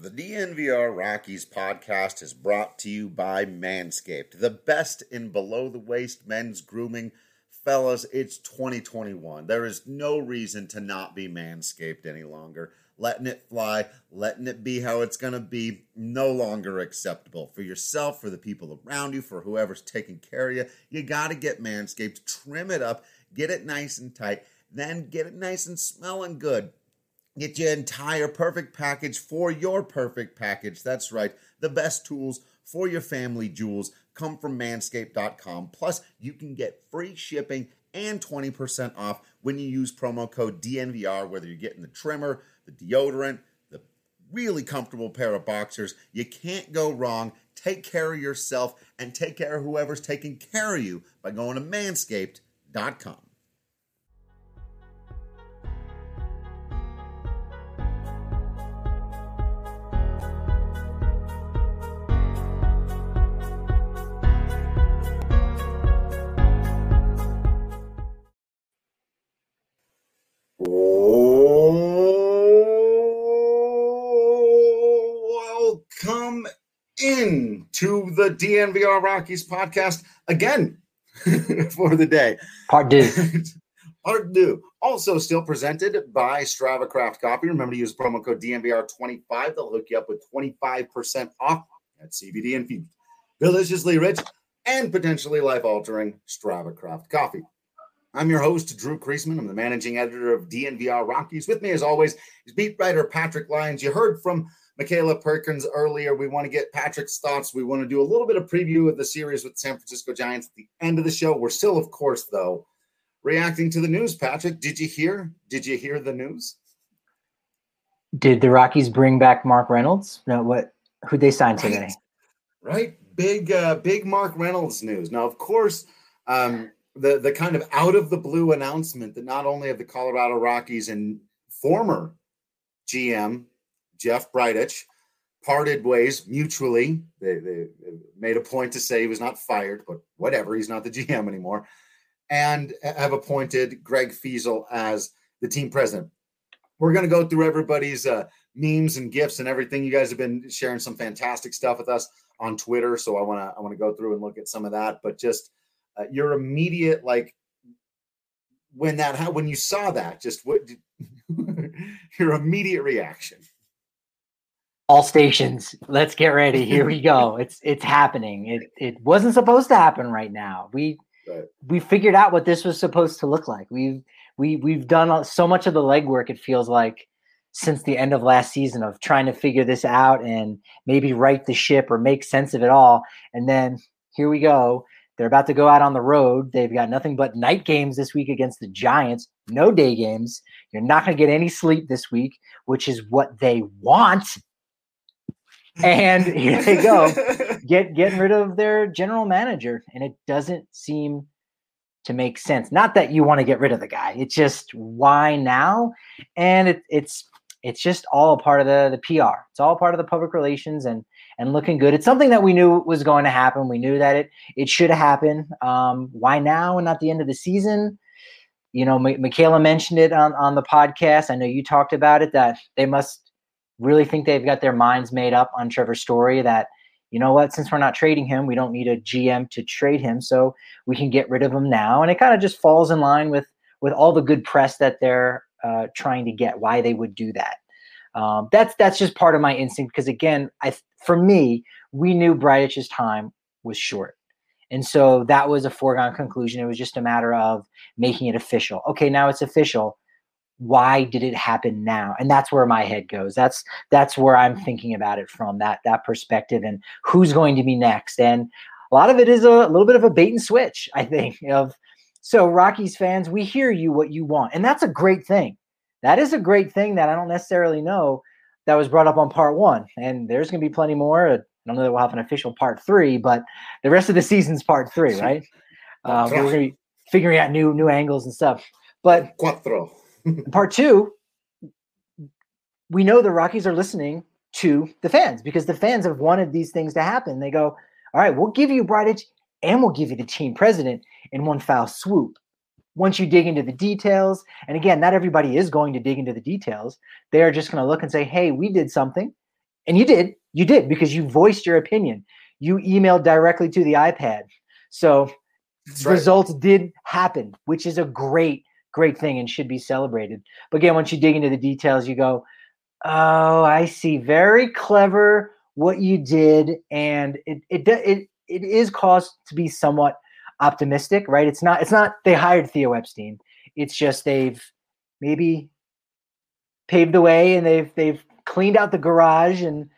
The DNVR Rockies podcast is brought to you by Manscaped, the best in below the waist men's grooming. Fellas, it's 2021. There is no reason to not be Manscaped any longer. Letting it fly, letting it be how it's going to be, no longer acceptable. For yourself, for the people around you, for whoever's taking care of you, you got to get Manscaped, trim it up, get it nice and tight, then get it nice and smelling good. Get your entire perfect package for your perfect package. That's right. The best tools for your family jewels come from manscaped.com. Plus, you can get free shipping and 20% off when you use promo code DNVR, whether you're getting the trimmer, the deodorant, the really comfortable pair of boxers. You can't go wrong. Take care of yourself and take care of whoever's taking care of you by going to manscaped.com. Welcome in to the DNVR Rockies podcast again for the day. Part two. Part two. Also, still presented by Strava Craft Coffee. Remember to use promo code DNVR25. They'll hook you up with 25% off at CBD infused, deliciously rich, and potentially life altering Strava Craft Coffee. I'm your host, Drew Creasman. I'm the managing editor of DNVR Rockies. With me, as always, is beat writer Patrick Lyons. You heard from Michaela Perkins earlier. We want to get Patrick's thoughts. We want to do a little bit of preview of the series with San Francisco Giants at the end of the show. We're still, of course, though, reacting to the news. Patrick, did you hear? Did you hear the news? Did the Rockies bring back Mark Reynolds? No, what? Who they signed Right. today? Right, big, uh, big Mark Reynolds news. Now, of course, um, the the kind of out of the blue announcement that not only have the Colorado Rockies and former GM Jeff Bridich parted ways mutually. They, they made a point to say he was not fired, but whatever, he's not the GM anymore, and have appointed Greg Feasel as the team president. We're going to go through everybody's uh, memes and gifts and everything. You guys have been sharing some fantastic stuff with us on Twitter, so I want to I want to go through and look at some of that. But just uh, your immediate like when that when you saw that, just what did, your immediate reaction? All stations. Let's get ready. Here we go. It's it's happening. It it wasn't supposed to happen right now. We Right. we figured out what this was supposed to look like. We've we we've done so much of the legwork. It feels like since the end of last season of trying to figure this out and maybe right the ship or make sense of it all. And then here we go. They're about to go out on the road. They've got nothing but night games this week against the Giants. No day games. You're not going to get any sleep this week, which is what they want. And here they go. Get getting rid of their general manager. And it doesn't seem to make sense. Not that you want to get rid of the guy. It's just why now? And it, it's it's just all a part of the the pr it's all part of the public relations and and looking good. It's something that we knew was going to happen. We knew that it it should happen. Um why now and not the end of the season? You know M- michaela mentioned it on on the podcast. I know you talked about it that they must really think they've got their minds made up on trevor story that you know what, since we're not trading him, we don't need a GM to trade him, so we can get rid of him now. And it kind of just falls in line with with all the good press that they're uh, trying to get. Why they would do that. Um, that's that's just part of my instinct because again, I for me, we knew Bridich's time was short. And so that was a foregone conclusion. It was just a matter of making it official. Okay, now it's official. Why did it happen now? And that's where my head goes. That's that's where I'm thinking about it from that that perspective and who's going to be next. And a lot of it is a, a little bit of a bait and switch, I think, of so Rockies fans, we hear you what you want. And that's a great thing. That is a great thing that I don't necessarily know that was brought up on part one. And there's going to be plenty more I don't know that we'll have an official part three, but the rest of the season's part three, right? Uh, we're going to be figuring out new new angles and stuff. But Cuatro. part two, we know the Rockies are listening to the fans because the fans have wanted these things to happen. They go, all right, we'll give you Bridich and we'll give you the team president in one foul swoop. Once you dig into the details, and again, not everybody is going to dig into the details. They are just going to look and say, hey, we did something. And you did. You did because you voiced your opinion. You emailed directly to the iPad. So right. results did happen, which is a great, great thing and should be celebrated. But again, once you dig into the details, you go, oh, I see. Very clever what you did. And it, it, it, it is caused to be somewhat optimistic, right? It's not, it's not they hired Theo Epstein. It's just they've maybe paved the way and they've, they've cleaned out the garage and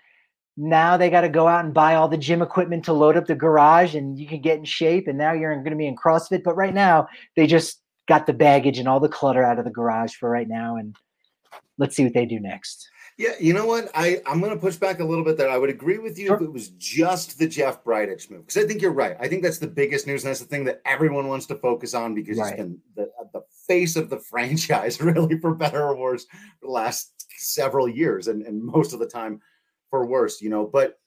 now they got to go out and buy all the gym equipment to load up the garage and you can get in shape and now you're going to be in CrossFit. But right now they just got the baggage and all the clutter out of the garage for right now. And let's see what they do next. Yeah, you know what? I, I'm going to push back a little bit there. I would agree with you sure. if it was just the Jeff Bridich move. Because I think you're right. I think that's the biggest news. And that's the thing that everyone wants to focus on because right. he's been the, the face of the franchise, really, for better or worse, for the last several years. And, and most of the time, for worse, you know. But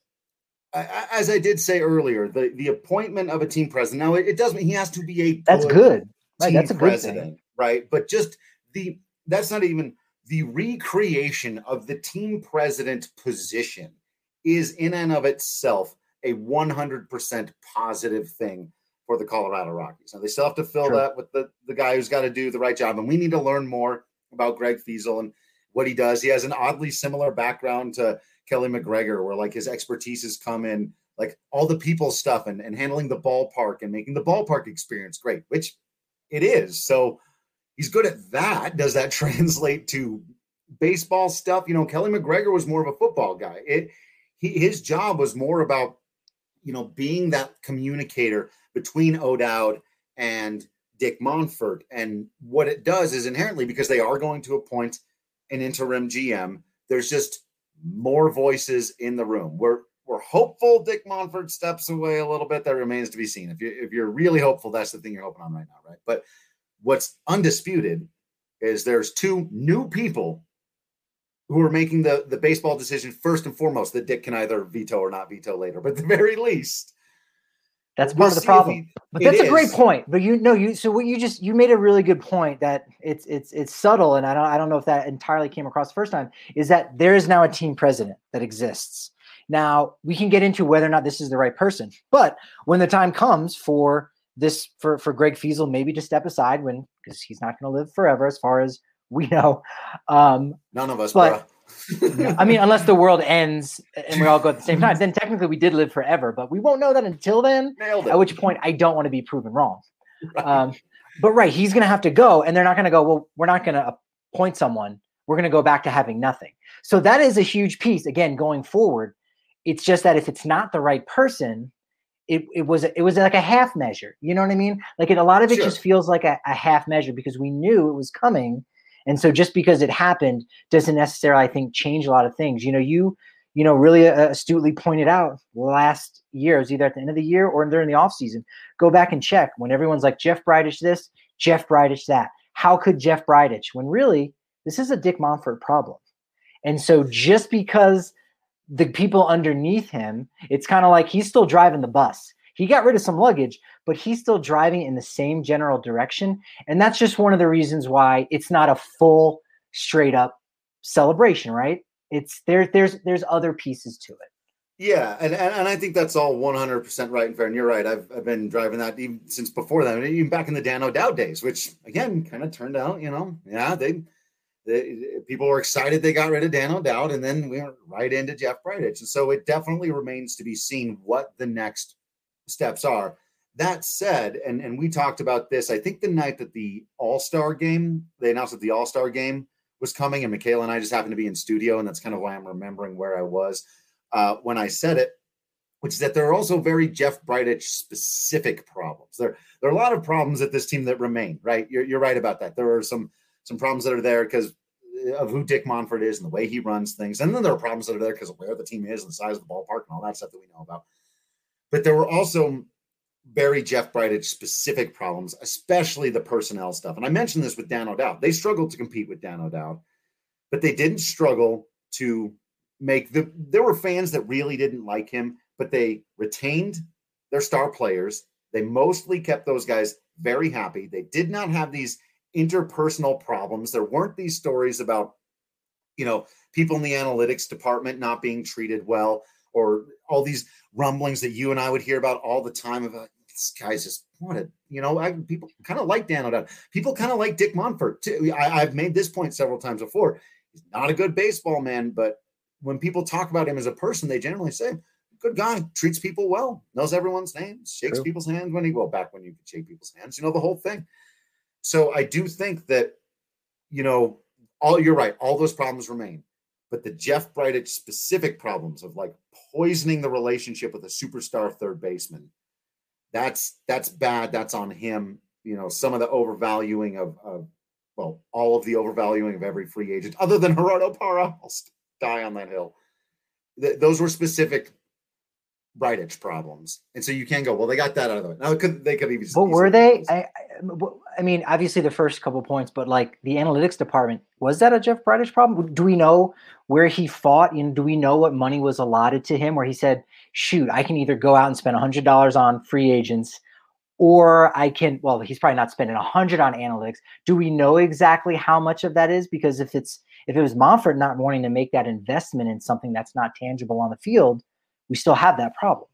as I did say earlier, the the appointment of a team president now it, it doesn't. Mean he has to be a that's good. Right, that's a president, thing. right? But just the that's not even the recreation of the team president position is in and of itself a 100% positive thing for the Colorado Rockies. Now they still have to fill that with the, the guy who's got to do the right job. And we need to learn more about Greg Feasel and what he does. He has an oddly similar background to Keli McGregor, where like his expertise has come in like all the people stuff and, and handling the ballpark and making the ballpark experience great, which it is. So he's good at that. Does that translate to baseball stuff? You know, Keli McGregor was more of a football guy. It he, his job was more about you know being that communicator between O'Dowd and Dick Monfort. And what it does is inherently because they are going to appoint an interim GM, there's just more voices in the room. We're we're hopeful Dick Monfort steps away a little bit. That remains to be seen. If you if you're really hopeful, that's the thing you're hoping on right now, right? But what's undisputed is there's two new people who are making the the baseball decision first and foremost that Dick can either veto or not veto later. But at the very least, that's part we'll of the problem. He, but that's a great point. But you know, you so what you just you made a really good point that it's it's it's subtle, and I don't I don't know if that entirely came across the first time. Is that there is now a team president that exists. Now we can get into whether or not this is the right person, but when the time comes for this for for Greg Feasel maybe to step aside when because he's not going to live forever as far as we know. Um, None of us, but I mean, unless the world ends and we all go at the same time, then technically we did live forever, but we won't know that until then. At which point, I don't want to be proven wrong. Right. Um, but right, he's going to have to go, and they're not going to go. Well, we're not going to appoint someone. We're going to go back to having nothing. So that is a huge piece. Again, going forward, it's just that if it's not the right person, it, it was it was like a half measure. You know what I mean? Like it, a lot of it sure. just feels like a, a half measure because we knew it was coming and so just because it happened doesn't necessarily, I think, change a lot of things. You know, you, you know, really uh, astutely pointed out last year, it was either at the end of the year or during the off season. Go back and check when everyone's like Jeff Bridich this, Jeff Bridich that. How could Jeff Bridich? When really this is a Dick Monfort problem. And so just because the people underneath him, it's kind of like he's still driving the bus. He got rid of some luggage, but he's still driving in the same general direction. And that's just one of the reasons why it's not a full, straight up celebration, right? It's there, there's there's other pieces to it. Yeah, and, and, and I think that's all 100% right and fair. And you're right. I've, I've been driving that even since before that, even back in the Dan O'Dowd days, which again kind of turned out, you know, yeah, they the, people were excited they got rid of Dan O'Dowd, and then we went right into Jeff Bridich. And so it definitely remains to be seen what the next steps are. That said, and, and we talked about this, I think the night that the All Star game, they announced that the All Star game was coming, and Michaela and I just happened to be in studio, and that's kind of why I'm remembering where I was uh, when I said it, which is that there are also very Jeff Bridich specific problems. There, there are a lot of problems at this team that remain. Right, you're, you're right about that. There are some some problems that are there because eh, of who Dick Monfort is and the way he runs things, and then there are problems that are there because of where the team is and the size of the ballpark and all that stuff that we know about. But there were also very Jeff Bridich specific problems, especially the personnel stuff. And I mentioned this with Dan O'Dowd. They struggled to compete with Dan O'Dowd, but they didn't struggle to make the. There were fans that really didn't like him, but they retained their star players. They mostly kept those guys very happy. They did not have these interpersonal problems. There weren't these stories about, you know, people in the analytics department not being treated well or all these rumblings that you and I would hear about all the time about uh, this guy's just what a you know I, people kind of like Dan O'Dowd. People kind of like Dick Monfort too. I, I've made this point several times before. He's not a good baseball man, but when people talk about him as a person, they generally say good guy, treats people well, knows everyone's names, shakes True. people's hands when he well back when you could shake people's hands, you know the whole thing. So I do think that you know all you're right, all those problems remain but the Jeff Bridich specific problems of like poisoning the relationship with a superstar third baseman, that's that's bad. That's on him. You know, some of the overvaluing of, of well, all of the overvaluing of every free agent, other than Gerardo Parra, I'll die on that hill. Th- those were specific Bridich problems, and so you can go. Well, they got that out of the way. Now, could they could even? But were they? I, I mean, obviously the first couple points, but like the analytics department, was that a Jeff Bridich problem? Do we know where he fought? You know, do we know what money was allotted to him? Where he said, "Shoot, I can either go out and spend hundred dollars on free agents, or I can." Well, he's probably not spending a hundred on analytics. Do we know exactly how much of that is? Because if it's if it was Monfort not wanting to make that investment in something that's not tangible on the field we still have that problem.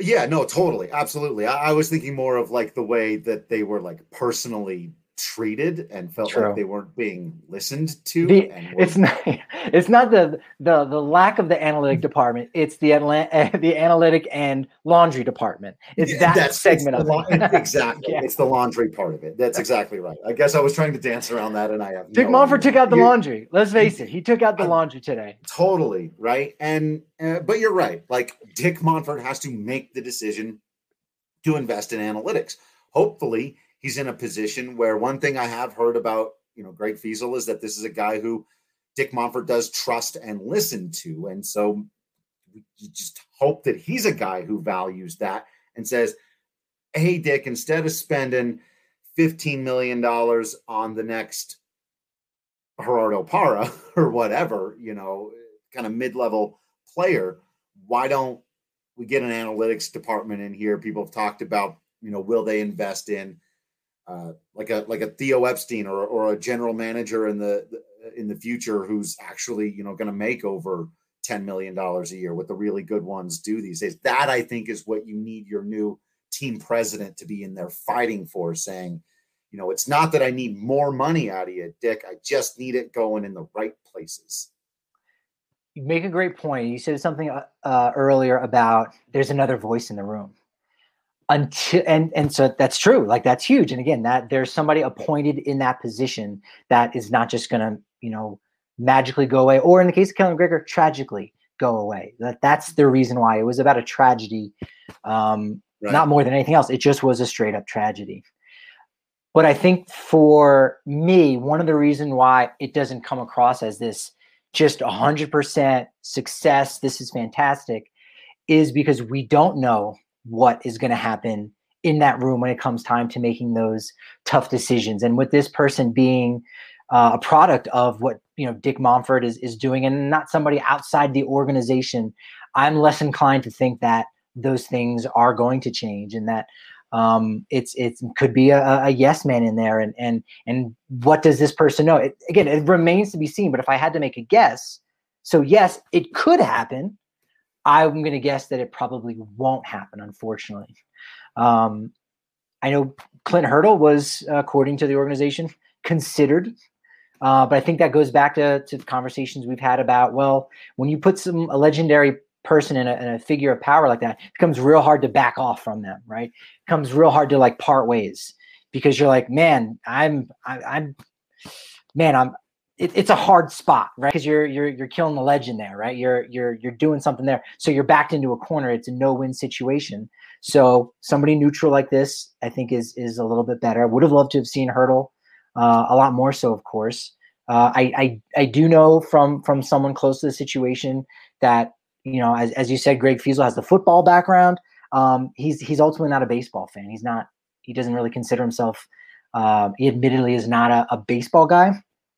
Yeah, no, totally, absolutely. I, I was thinking more of like the way that they were like personally treated and felt True. like they weren't being listened to. The, it's not it's not the the the lack of the analytic department. It's the the analytic and laundry department. It's that segment it's of it. exactly. yeah. It's the laundry part of it. That's exactly right. I guess I was trying to dance around that, and I have. Dick no took out the laundry. Let's face it, he took out the laundry today. Totally right, and uh, but you're right. Like Dick Monfort has to make the decision to invest in analytics. Hopefully he's in a position where one thing I have heard about, you know, Greg Feasel is that this is a guy who Dick Monfort does trust and listen to. And so you just hope that he's a guy who values that and says, hey, Dick, instead of spending $15 million on the next Gerardo Parra or whatever, you know, kind of mid level player, why don't we get an analytics department in here? People have talked about, you know, will they invest in uh, like a like a Theo Epstein or or a general manager in the in the future who's actually you know going to make over ten million dollars a year. What the really good ones do these days. That I think is what you need your new team president to be in there fighting for, saying, you know, it's not that I need more money out of you, Dick. I just need it going in the right places. You make a great point. You said something uh, earlier about there's another voice in the room until and and so that's true like that's huge and again that there's somebody appointed in that position that is not just going to you know magically go away or in the case of Keli McGregor tragically go away. That that's the reason why. It was about a tragedy um right. not more than anything else. It just was a straight up tragedy. But i think for me one of the reason why it doesn't come across as this just 100% success this is fantastic is because we don't know what is going to happen in that room when it comes time to making those tough decisions. And with this person being uh, a product of what you know Dick Monfort is is doing, and not somebody outside the organization, I'm less inclined to think that those things are going to change, and that um, it's it could be a, a, yes man in there. And and and what does this person know? It, again, it remains to be seen. But if I had to make a guess, so yes, it could happen. I'm going to guess that it probably won't happen, unfortunately. Um, I know Clint Hurdle was, according to the organization, considered Uh, but I think that goes back to, to conversations we've had about, well, when you put some a legendary person in a, in a figure of power like that, it becomes real hard to back off from them, right? It becomes real hard to like part ways because you're like, man, I'm, I, am i am man, I'm, it, it's a hard spot, right? Because you're you're you're killing the legend there, right? You're you're you're doing something there, so you're backed into a corner. It's a no-win situation. So somebody neutral like this, I think, is is a little bit better. I would have loved to have seen Hurdle uh, a lot more so, of course. Uh, I, I I do know from from someone close to the situation that you know, as as you said, Greg Feasel has the football background. Um, he's he's ultimately not a baseball fan. He's not. He doesn't really consider himself. Um, he admittedly is not a, a baseball guy.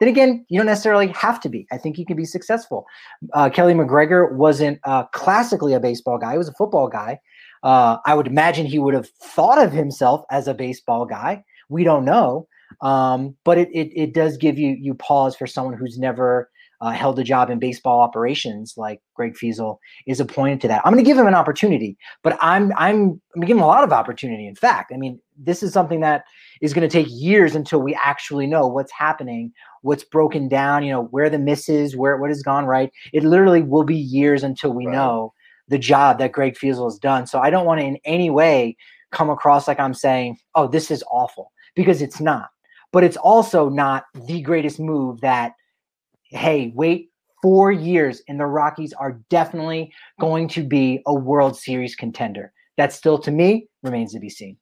Then again, you don't necessarily have to be. I think you can be successful. Uh, Keli McGregor wasn't uh, classically a baseball guy; he was a football guy. Uh, I would imagine he would have thought of himself as a baseball guy. We don't know, um, but it, it, it does give you you pause for someone who's never uh, held a job in baseball operations like Greg Feasel, is appointed to that. I'm going to give him an opportunity, but I'm I'm I'm him a lot of opportunity. In fact, I mean, this is something that is going to take years until we actually know what's happening, what's broken down, you know, where the misses, where what has gone right. It literally will be years until we right. know the job that Greg Feasel has done. So I don't want to in any way come across like I'm saying, "Oh, this is awful," because it's not. But it's also not the greatest move that hey, wait four years and the Rockies are definitely going to be a World Series contender. That still, to me, remains to be seen.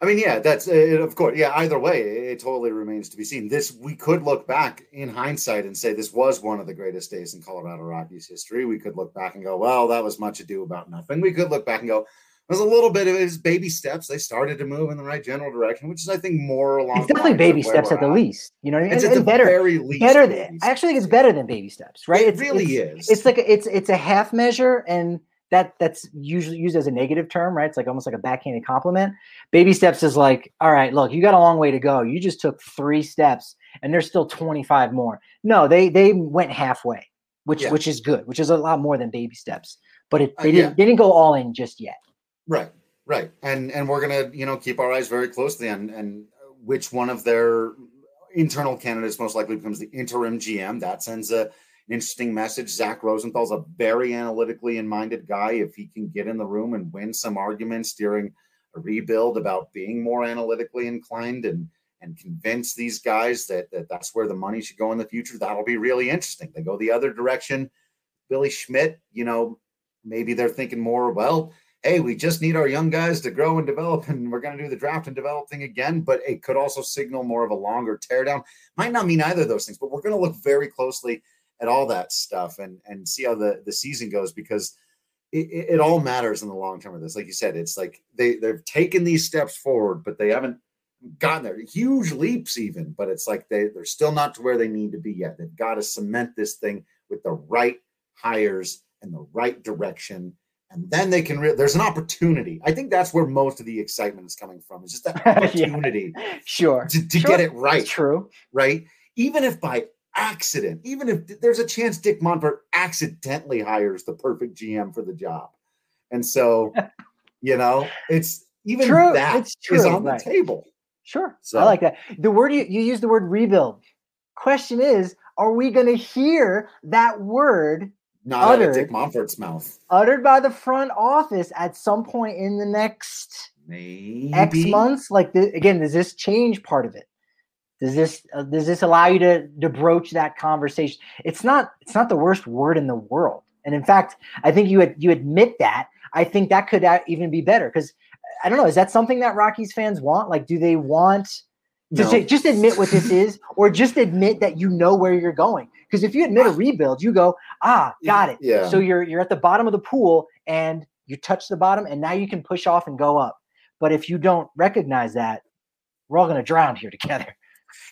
I mean, yeah, that's uh, of course, yeah. Either way, it totally remains to be seen. This we could look back in hindsight and say this was one of the greatest days in Colorado Rockies history. We could look back and go, well, that was much ado about nothing. We could look back and go, there's a little bit of his baby steps. They started to move in the right general direction, which is, I think, more along. It's definitely baby steps at the least. You know, what I mean? it's at the better, very least. Better than I actually think it's better than baby steps, right? It it's, really it's, is. It's like a, it's it's a half measure, and that that's usually used as a negative term, right? It's like almost like a backhanded compliment. Baby steps is like, all right, look, you got a long way to go. You just took three steps, and there's still 25 more. No, they they went halfway, which yeah. which is good, which is a lot more than baby steps. But it, they uh, didn't they didn't go all in just yet. Right. Right, and and we're gonna you know keep our eyes very closely on and which one of their internal candidates most likely becomes the interim GM. That sends a, interesting message. Zach Rosenthal's a very analytically minded guy. If he can get in the room and win some arguments during a rebuild about being more analytically inclined and and convince these guys that, that that's where the money should go in the future, that'll be really interesting. They go the other direction. Billy Schmidt, you know, maybe they're thinking more, well, hey, we just need our young guys to grow and develop, and we're going to do the draft and develop thing again. But it could also signal more of a longer teardown. Might not mean either of those things, but we're going to look very closely at all that stuff and and see how the the season goes because it, it all matters in the long term of this. Like you said, it's like they they've taken these steps forward, but they haven't gotten there. Huge leaps, even, but it's like they they're still not to where they need to be yet. They've got to cement this thing with the right hires and the right direction and then they can. Re- there's an opportunity. I think that's where most of the excitement is coming from. Is just that opportunity, yeah. sure, to, to sure. get it right. That's true, right? Even if by accident, even if there's a chance Dick Monfort accidentally hires the perfect GM for the job, and so you know, it's even true. that it's true. is on right. the table. Sure, so. I like that. The word you you use the word rebuild. Question is, are we going to hear that word not uttered, out of Dick Monfort's mouth. Uttered by the front office at some point in the next Maybe. X months. Like the, again, does this change part of it? Does this uh, does this allow you to to broach that conversation? It's not it's not the worst word in the world. And in fact, I think you you admit that. I think that could even be better because I don't know. Is that something that Rockies fans want? Like, do they want to no. just admit what this is, or just admit that you know where you're going. Because if you admit a rebuild, you go, ah, got it. Yeah. So you're you're at the bottom of the pool and you touch the bottom, and now you can push off and go up. But if you don't recognize that, we're all going to drown here together.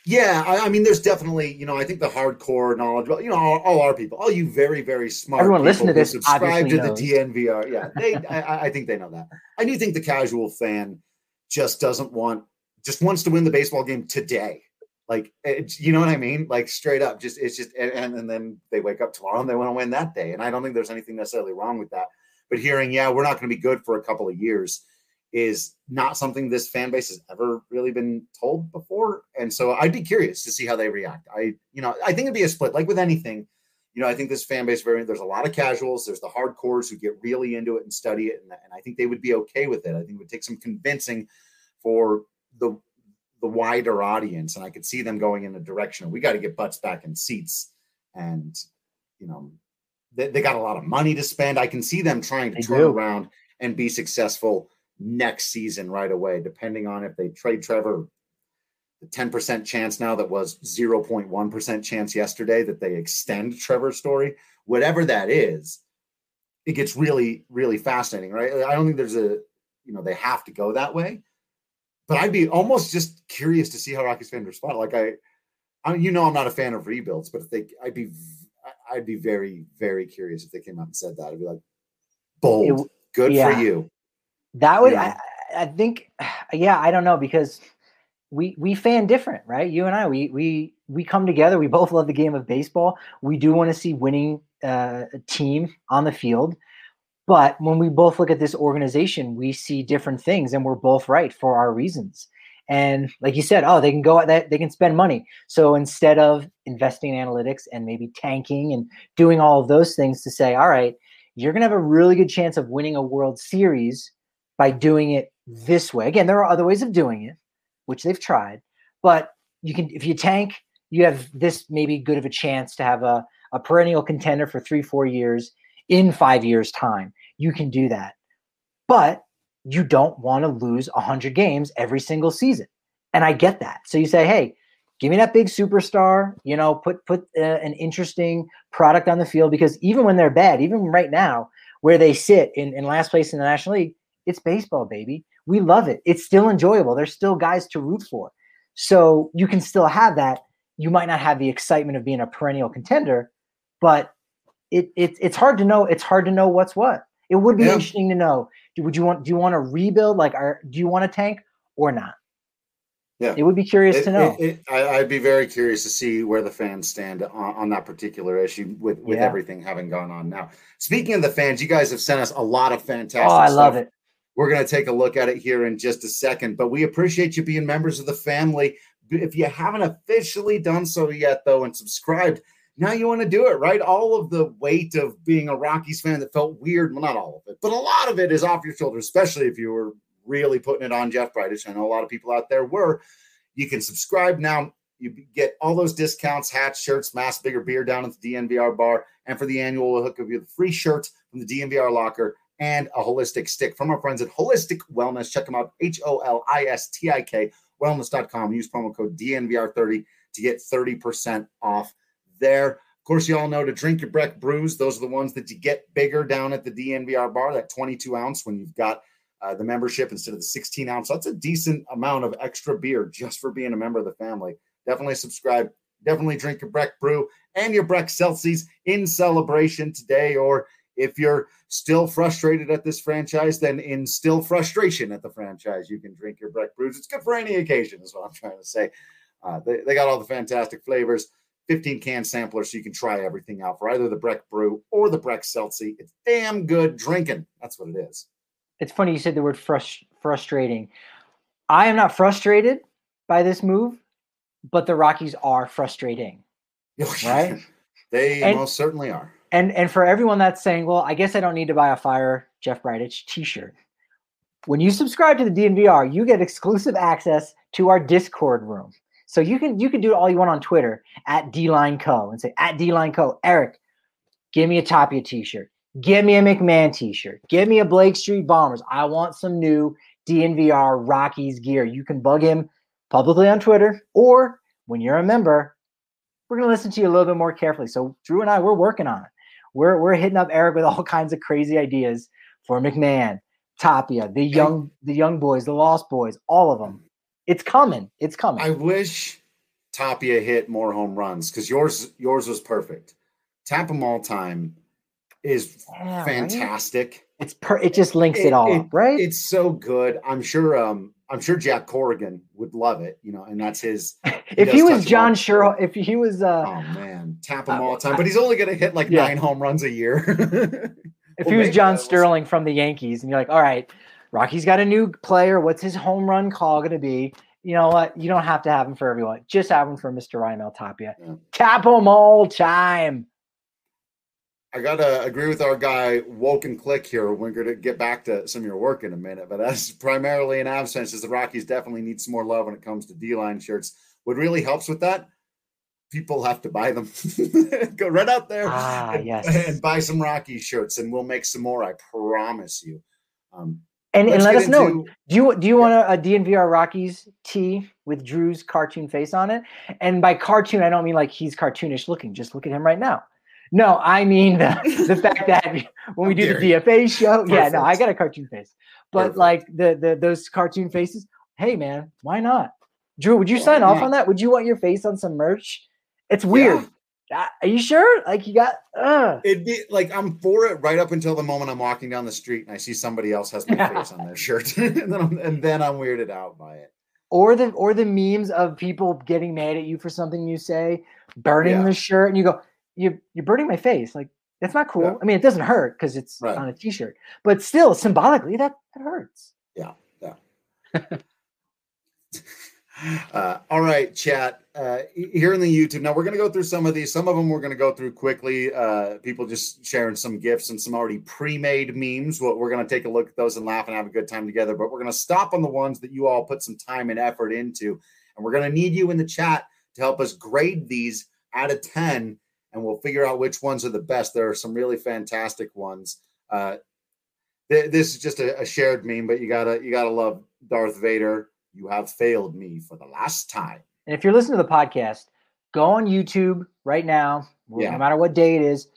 Yeah, I, I, mean, there's definitely, you know, I think the hardcore knowledge, well, you know, all, all our people, all you very, very smart everyone listen to this, subscribe to knows. the DNVR. Yeah, they, I, I think they know that. I do think the casual fan just doesn't want just wants to win the baseball game today. Like, you know what I mean? Like straight up, just it's just and, and then they wake up tomorrow and they want to win that day. And I don't think there's anything necessarily wrong with that. But hearing, yeah, we're not going to be good for a couple of years, is not something this fan base has ever really been told before. And so I'd be curious to see how they react. I, you know, I think it'd be a split, like with anything. You know, I think this fan base very there's a lot of casuals, there's the hardcores who get really into it and study it, and, and I think they would be okay with it. I think it would take some convincing for the the wider audience, and I could see them going in a direction. We got to get butts back in seats, and you know, they, they, got a lot of money to spend. I can see them trying to they turn do. around and be successful next season right away, depending on if they trade Trevor. The 10% chance now that was 0.1% chance yesterday that they extend Trevor Story, whatever that is, it gets really, really fascinating, right? I don't think there's a, you know, they have to go that way. But I'd be almost just curious to see how Rockies fans respond. Like I, I mean, you know, I'm not a fan of rebuilds, but if they, I'd be, I'd be very, very curious if they came out and said that. I'd be like, bold, good yeah. for you. That would, yeah. I, I think, yeah, I don't know because we we fan different, right? You and I, we we we come together. We both love the game of baseball. We do want to see winning uh, team on the field. But when we both look at this organization, we see different things, and we're both right for our reasons. And like you said, oh, they can go at that, they can spend money. So instead of investing in analytics and maybe tanking and doing all of those things to say, all right, you're going to have a really good chance of winning a World Series by doing it this way. Again, there are other ways of doing it, which they've tried, but you can, if you tank, you have this maybe good of a chance to have a, a perennial contender for three, four years in five years' time. You can do that. But you don't want to lose 100 games every single season. And I get that. So you say, hey, give me that big superstar, you know, put put uh, an interesting product on the field because even when they're bad, even right now where they sit in, in last place in the National League, it's baseball, baby. We love it. It's still enjoyable. There's still guys to root for. So you can still have that. You might not have the excitement of being a perennial contender, but it, it it's hard to know. It's hard to know what's what. It would be yeah. interesting to know. Would you want? Do you want to rebuild? Like, are, do you want a tank or not? Yeah, it would be curious it, to know. It, it, I, would be very curious to see where the fans stand on, on that particular issue with with yeah. everything having gone on now. Speaking of the fans, you guys have sent us a lot of fantastic. Oh, I stuff. love it. We're going to take a look at it here in just a second, but we appreciate you being members of the family. If you haven't officially done so yet, though, and subscribed, now you want to do it, right? All of the weight of being a Rockies fan that felt weird, well, not all of it, but a lot of it is off your shoulders, especially if you were really putting it on Jeff Bridich. I know a lot of people out there were. You can subscribe now. You get all those discounts, hats, shirts, masks, bigger beer down at the DNVR bar. And for the annual, we'll hook up you the free shirt from the DNVR locker and a holistic stick from our friends at Holistik Wellness. Check them out, H O L I S T I K, wellness.com. Use promo code DNVR30 to get 30% off there. Of course, you all know to drink your Breck brews. Those are the ones that you get bigger down at the DNVR bar, that 22 ounce when you've got uh, the membership instead of the 16 ounce. That's a decent amount of extra beer just for being a member of the family. Definitely subscribe. Definitely drink your Breck brew and your Breck Celsius in celebration today. Or if you're still frustrated at this franchise, then in still frustration at the franchise, you can drink your Breck brews. It's good for any occasion, is what I'm trying to say. Uh, they, they got all the fantastic flavors. 15 can sampler so you can try everything out for either the Breck Brew or the Breck Seltzy. It's damn good drinking. That's what it is. It's funny you said the word frust- frustrating. I am not frustrated by this move, but the Rockies are frustrating. Right? they and, most certainly are. And and for everyone that's saying, well, I guess I don't need to buy a fire Jeff Bridich t-shirt. When you subscribe to the DNVR, you get exclusive access to our Discord room. So you can you can do all you want on Twitter at D-Line Co. and say at D-Line Co. Eric, give me a Tapia t-shirt. Give me a McMahon t-shirt. Give me a Blake Street Bombers. I want some new DNVR Rockies gear. You can bug him publicly on Twitter, or when you're a member, we're gonna listen to you a little bit more carefully. So Drew and I, we're working on it. We're we're hitting up Eric with all kinds of crazy ideas for McMahon, Tapia, the young the young boys, the Lost Boys, all of them. It's coming. It's coming. I wish Tapia hit more home runs because yours yours was perfect. Tap them all time is yeah, fantastic. Right? It's per it just links it, it all it, up, right? It's so good. I'm sure um I'm sure Jack Corrigan would love it, you know, and that's his if he, he was John Sherrill, if he was uh oh man, tap him uh, all the time, but he's only gonna hit like yeah. nine home runs a year. if well, he was John Sterling from the Yankees, and you're like, all right, Rocky's got a new player. What's his home run call going to be? You know what? You don't have to have him for everyone. Just have him for Mr. Raimel Tapia. Yeah. Tap him all time. I gotta agree with our guy Woke and Click here. We're gonna get back to some of your work in a minute, but that's primarily an absence, as the Rockies definitely need some more love when it comes to D line shirts. What really helps with that, people have to buy them. Go right out there Ah, and, yes. and buy some Rocky shirts, and we'll make some more. I promise you. Um, And, and let us know. Do you do you want a, a DNVR Rockies tee with Drew's cartoon face on it? And by cartoon, I don't mean like he's cartoonish looking. Just look at him right now. No, I mean the, the fact that when we do the. DFA show, yeah, no, I got a cartoon face. But Perfect. like the the those cartoon faces, hey man, why not? Drew, would you sign off on that? Would you want your face on some merch? It's weird. Uh, Are you sure? Like you got uh It'd be like I'm for it right up until the moment I'm walking down the street and I see somebody else has my face on their shirt, and then I'm, and then I'm weirded out by it. or the or the memes of people getting mad at you for something you say, burning Yeah. the shirt, and you go, you you're burning my face. Like that's not cool. Yeah. I mean, it doesn't hurt because it's Right. on a t-shirt, but still symbolically that that hurts. Yeah. Yeah. uh, all right, chat. Uh, here in the YouTube, now we're going to go through some of these. Some of them we're going to go through quickly. Uh, people just sharing some gifts and some already pre-made memes. Well, we're going to take a look at those and laugh and have a good time together. But we're going to stop on the ones that you all put some time and effort into, and we're going to need you in the chat to help us grade these out of ten, and we'll figure out which ones are the best. There are some really fantastic ones. Uh, th- this is just a, a shared meme, but you gotta you gotta love Darth Vader. You have failed me for the last time. And if you're listening to the podcast, go on YouTube right now, Yeah. no matter what day it is.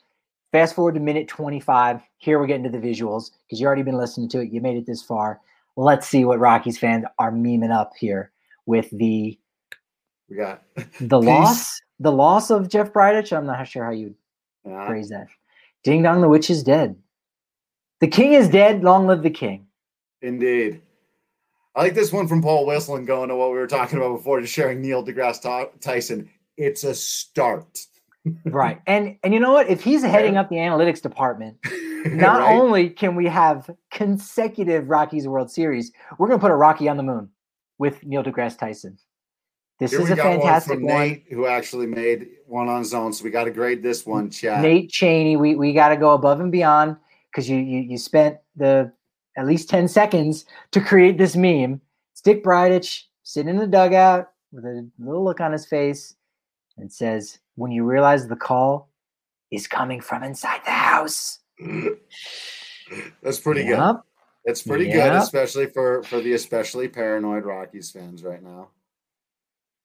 Fast forward to minute 25. Here we're getting to the visuals because you already been listening to it. You made it this far. Let's see what Rockies fans are memeing up here with the We got the Peace. loss the loss of Jeff Bridich. I'm not sure how you uh, phrase that. Ding dong, the witch is dead. The king is dead. Long live the king. indeed. I like this one from Paul Whistling going to what we were talking about before, just sharing Neil deGrasse Tyson. It's a start. Right. And and you know what? If he's heading up the analytics department, not Right? only can we have consecutive Rockies World Series, we're gonna put a Rocky on the moon with Neil deGrasse Tyson. This Here is a one fantastic from one. Nate, who actually made one on his own. So we got to grade this one, chat. Nate Cheney, we, we got to go above and beyond because you, you you spent the at least 10 seconds to create this meme. It's Dick Bridich sitting in the dugout with a little look on his face and says, When you realize the call is coming from inside the house. That's pretty good. Yep. It's pretty good, especially for for the especially paranoid Rockies fans right now.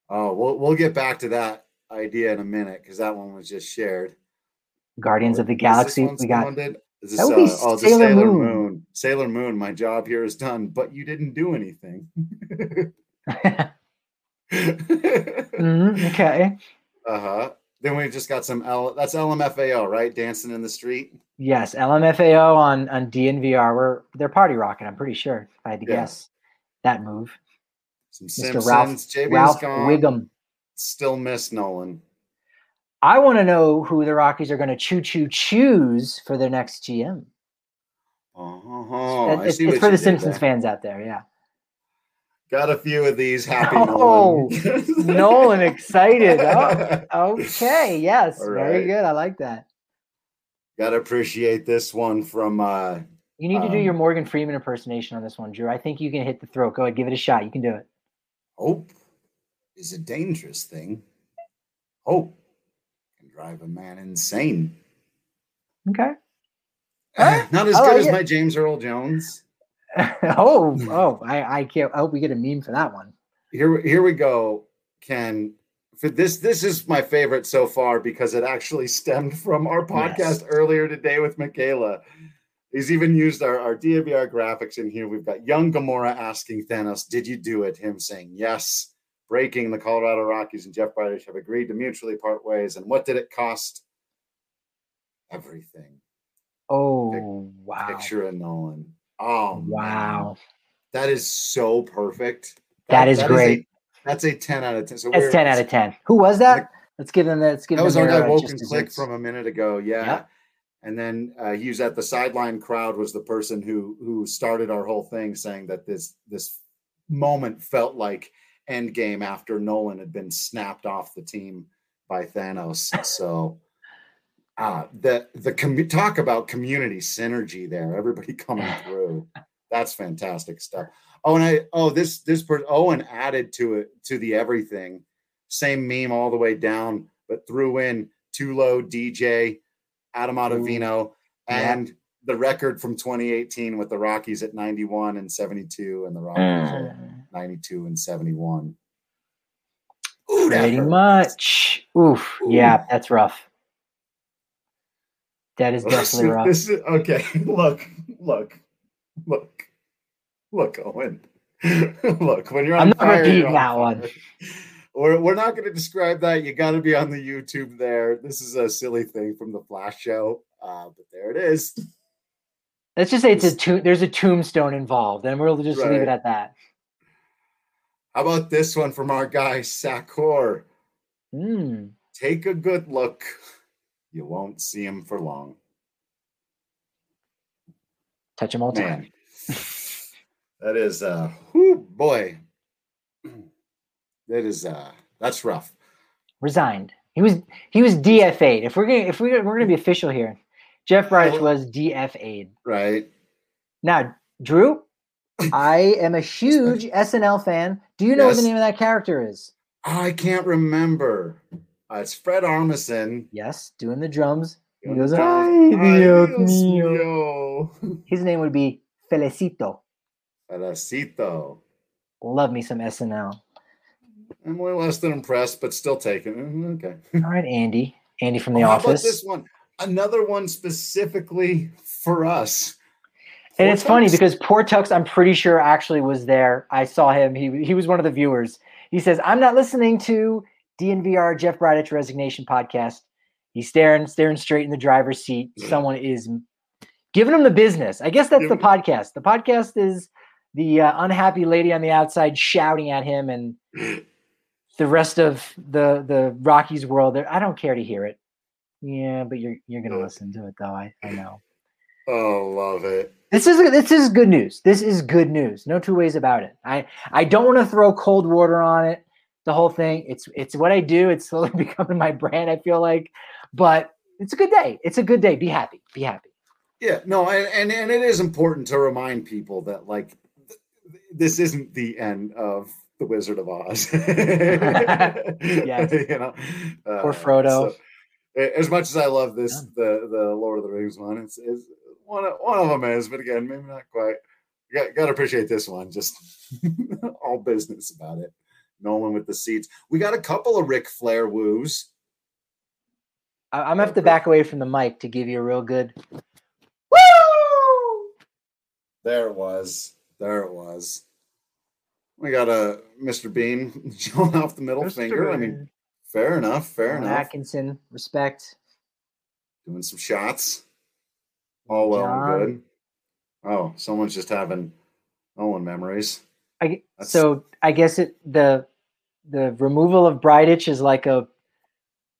Oh, we'll we'll get back to that idea in a minute because that one was just shared. Guardians of the Galaxy. We got did? Is this, That would be uh, oh, Sailor Sailor Moon. Moon. Sailor Moon. My job here is done, but you didn't do anything. Mhm, okay. Uh huh. Then we've just got some L. That's LMFAO, right? Dancing in the street. Yes, LMFAO on on DNVR. We're they're party rocking. I'm pretty sure. If I had to Yeah. guess that move, Some Mr. Simpsons. Ralph JB's Ralph gone. Wiggum. Still miss Nolan. I want to know who the Rockies are going to choo choo choose for their next GM. Oh, I it's see it's for the Simpsons fans out there. Yeah, Got a few of these. Happy Oh, Nolan. Nolan excited. Oh, okay. Yes, All very good. I like that. Got to appreciate this one from. uh You need to do your Um, Morgan Freeman impersonation on this one, Drew. I think you can hit the throat. Go ahead, give it a shot. You can do it. Hope is a dangerous thing. Hope can drive a man insane. Okay. Not as good as it. my James Earl Jones. oh, oh, I, I can't. I hope we get a meme for that one. Here, here we go. Ken, for this, this is my favorite so far because it actually stemmed from our podcast Yes. earlier today with Michaela. He's even used our, our DVR graphics in here. We've got young Gamora asking Thanos, Did you do it? Him saying yes. Breaking the Colorado Rockies and Jeff Bridich have agreed to mutually part ways. And what did it cost? Everything. Oh, wow. Picture of Nolan. Oh, man. Wow. That is so perfect. That is a- great. that's a 10 out of 10. So That's 10 out of 10. Who was that? Let's give them that. Let's give That was our guy Woke just and Click from a minute ago. Yeah. Yep. And then uh, he was at the sideline crowd was the person who who started our whole thing, saying that this this moment felt like Endgame after Nolan had been snapped off the team by Thanos. So uh the the com- talk about community synergy there, everybody coming through. That's fantastic stuff. Oh, and I oh this this person Owen added to it to the everything, same meme all the way down, but threw in Tulo, DJ, Adam Ottavino, and yeah. the record from 2018 with the Rockies at 91 and 72, and the Rockies mm. at 92 and 71. Ooh, Pretty much. Oof. Ooh. Yeah, that's rough. That is definitely rough. This is, okay, look, look, look, look, Owen. look, when you're on I'm not fire, repeating that one. We're, we're not going to describe that. You got to be on the YouTube there. This is a silly thing from the Flash show, uh, but there it is. Let's just say it's a to- there's a tombstone involved, and we'll just right. leave it at that. How about this one from our guy Sakor? Mm. Take a good look. You won't see him for long. Touch him all the time. that is uh whoo, boy. That is uh that's rough. Resigned. He was he was DFA'd. If we're gonna if we're we're gonna be official here, Jeff Bridich was DFA'd. Right. Now, Drew, I am a huge SNL fan. Do you know yes. what the name of that character is? I can't remember. Uh, it's Fred Armisen. Yes, doing the drums. He goes, Ay, Dios mío. His name would be Fericito. Fericito. Love me some SNL. I'm way less than impressed, but still taking. Mm, okay. All right, Andy. Andy from the oh, office. this one? Another one specifically for us. And it's funny because poor Tux, I'm pretty sure actually was there. I saw him. He he was one of the viewers. He says, "I'm not listening to DNVR Jeff Bridich resignation podcast." He's staring staring straight in the driver's seat. Someone is giving him the business. I guess that's the podcast. The podcast is the uh, unhappy lady on the outside shouting at him, and the rest of the the Rockies world. I don't care to hear it. Yeah, but you're you're gonna listen to it though. I I know. Oh, love it. This is this is good news. This is good news. No two ways about it. I I don't want to throw cold water on it. The whole thing. It's it's what I do. It's slowly becoming my brand. I feel like, but it's a good day. It's a good day. Be happy. Be happy. Yeah. No. And and, and it is important to remind people that like th- this isn't the end of the Wizard of Oz. yes. you know, uh, or Frodo. So, as much as I love this, the the Lord of the Rings one, it's, it's one of, one of them is, but again, maybe not quite. Got, got to appreciate this one. Just all business about it. Nolan with the seats. We got a couple of Ric Flair woos. I'm gonna have to back away from the mic to give you a real good. Woo! There it was. There it was. We got a Mr. Bean showing off the middle Mr. finger. I mean, fair enough. Fair enough. Atkinson, respect. Doing some shots. All well John. and good. Oh, someone's just having Owen memories. I, so I guess it the the removal of Bridich is like a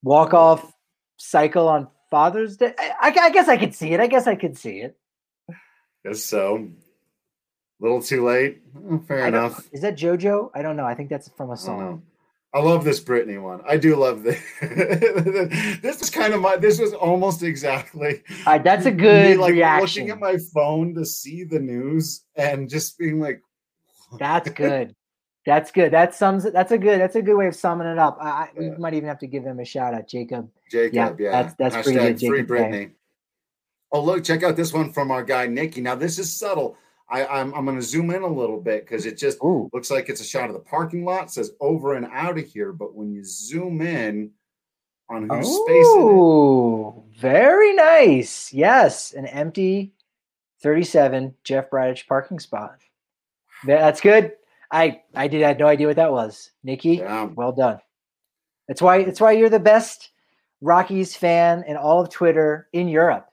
walk off cycle on Father's Day. I, I, guess I could see it. I guess I could see it. Guess so little too late. Mm, fair enough. Is that JoJo? I don't know. I think that's from a song. I, I love this Britney one. I do love this. this is kind of my. This was almost exactly. Uh, that's a good me, like reaction. Looking at my phone to see the news and just being like, "That's good." That's good. That sums. That's a good. That's a good way of summing it up. I, yeah. We might even have to give him a shout out, Jacob. Jacob, yeah, yeah. that's that's Hashtag pretty good. Jacob free Britney. Oh look, check out this one from our guy Nikki. Now this is subtle. I, I'm, I'm going to zoom in a little bit because it just Ooh. looks like it's a shot of the parking lot. It says over and out of here, but when you zoom in on who's oh, space very nice. Yes, an empty 37 Jeff Bridich parking spot. That's good. I I did I had no idea what that was. Nikki, yeah. well done. That's why that's why you're the best Rockies fan in all of Twitter in Europe.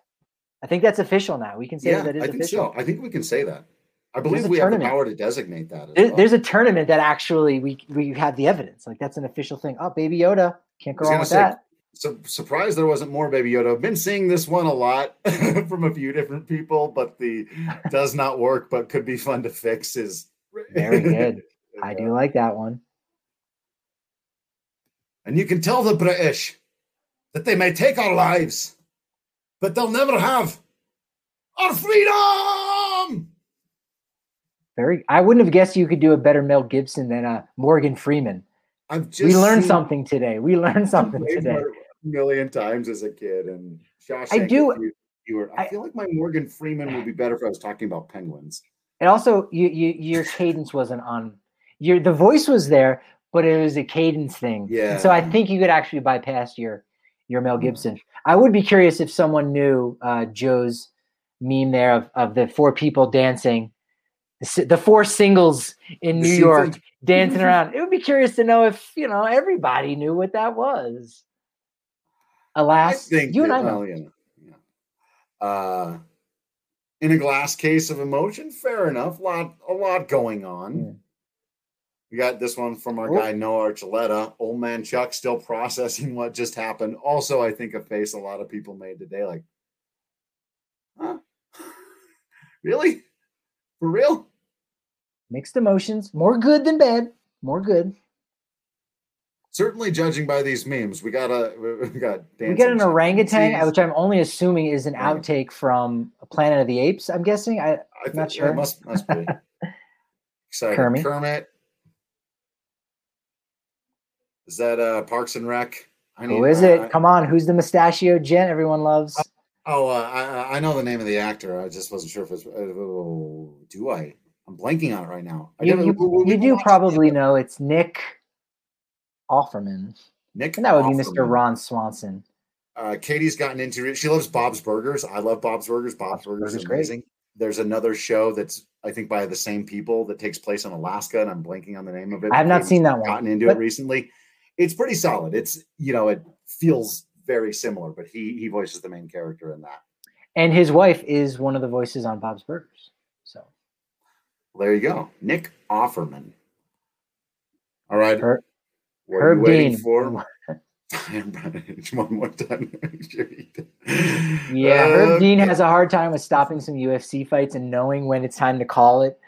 I think that's official now. We can say yeah, that is I think official. So. I think we can say that. I believe we tournament. have the power to designate that. There, well. There's a tournament that actually we we have the evidence. Like that's an official thing. Oh, Baby Yoda can't go wrong with say, that. So surprised there wasn't more Baby Yoda. I've been seeing this one a lot from a few different people, but the does not work, but could be fun to fix is very good. I do like that one. And you can tell the British that they may take our lives, but they'll never have our freedom. Very. I wouldn't have guessed you could do a better Mel Gibson than uh, Morgan Freeman. I've just we learned something today. We learned something today. A million times as a kid, and Shawshank, I do. You, you were, I, I, feel like my Morgan Freeman would be better if I was talking about penguins. And also, you, you your cadence wasn't on. Your the voice was there, but it was a cadence thing. Yeah. And so I think you could actually bypass your your Mel Gibson. I would be curious if someone knew uh, Joe's meme there of, of the four people dancing, the, four singles in New York dancing around. It would be curious to know if you know everybody knew what that was. Alas, you and I know. Well, yeah, yeah. Uh, in a glass case of emotion, fair enough. A lot, a lot going on. Yeah. We got this one from our guy Noah Archuleta. Old man Chuck still processing what just happened. Also, I think a face a lot of people made today, like, huh? really? For real? Mixed emotions, more good than bad. More good. Certainly, judging by these memes, we got a we got we got an orangutan, which I'm only assuming is an outtake from Planet of the Apes. I'm guessing. I, I'm not sure. must must be. Excited. Kermit. Kermit. Is that uh Parks and Rec? I Who is it? Uh, Come on, who's the mustachio gent everyone loves? Oh, uh, I I know the name of the actor. I just wasn't sure if it's. Oh, do I? I'm blanking on it right now. I you, you, you do probably it. know it's Nick Offerman. Nick, and that would Offerman. be Mr. Ron Swanson. Uh, Katie's gotten into it. She loves Bob's Burgers. I love Bob's Burgers. Bob's, Bob's Burgers, is amazing. Great. There's another show that's I think by the same people that takes place in Alaska, and I'm blanking on the name of it. I have not seen that one. Gotten into but... it recently. It's pretty solid. It's you know it feels very similar, but he he voices the main character in that. And his wife is one of the voices on Bob's Burgers. So there you go, Nick Offerman. All right. Her, what Herb Dean. For? one more time. yeah, Herb uh, Dean has a hard time with stopping some UFC fights and knowing when it's time to call it.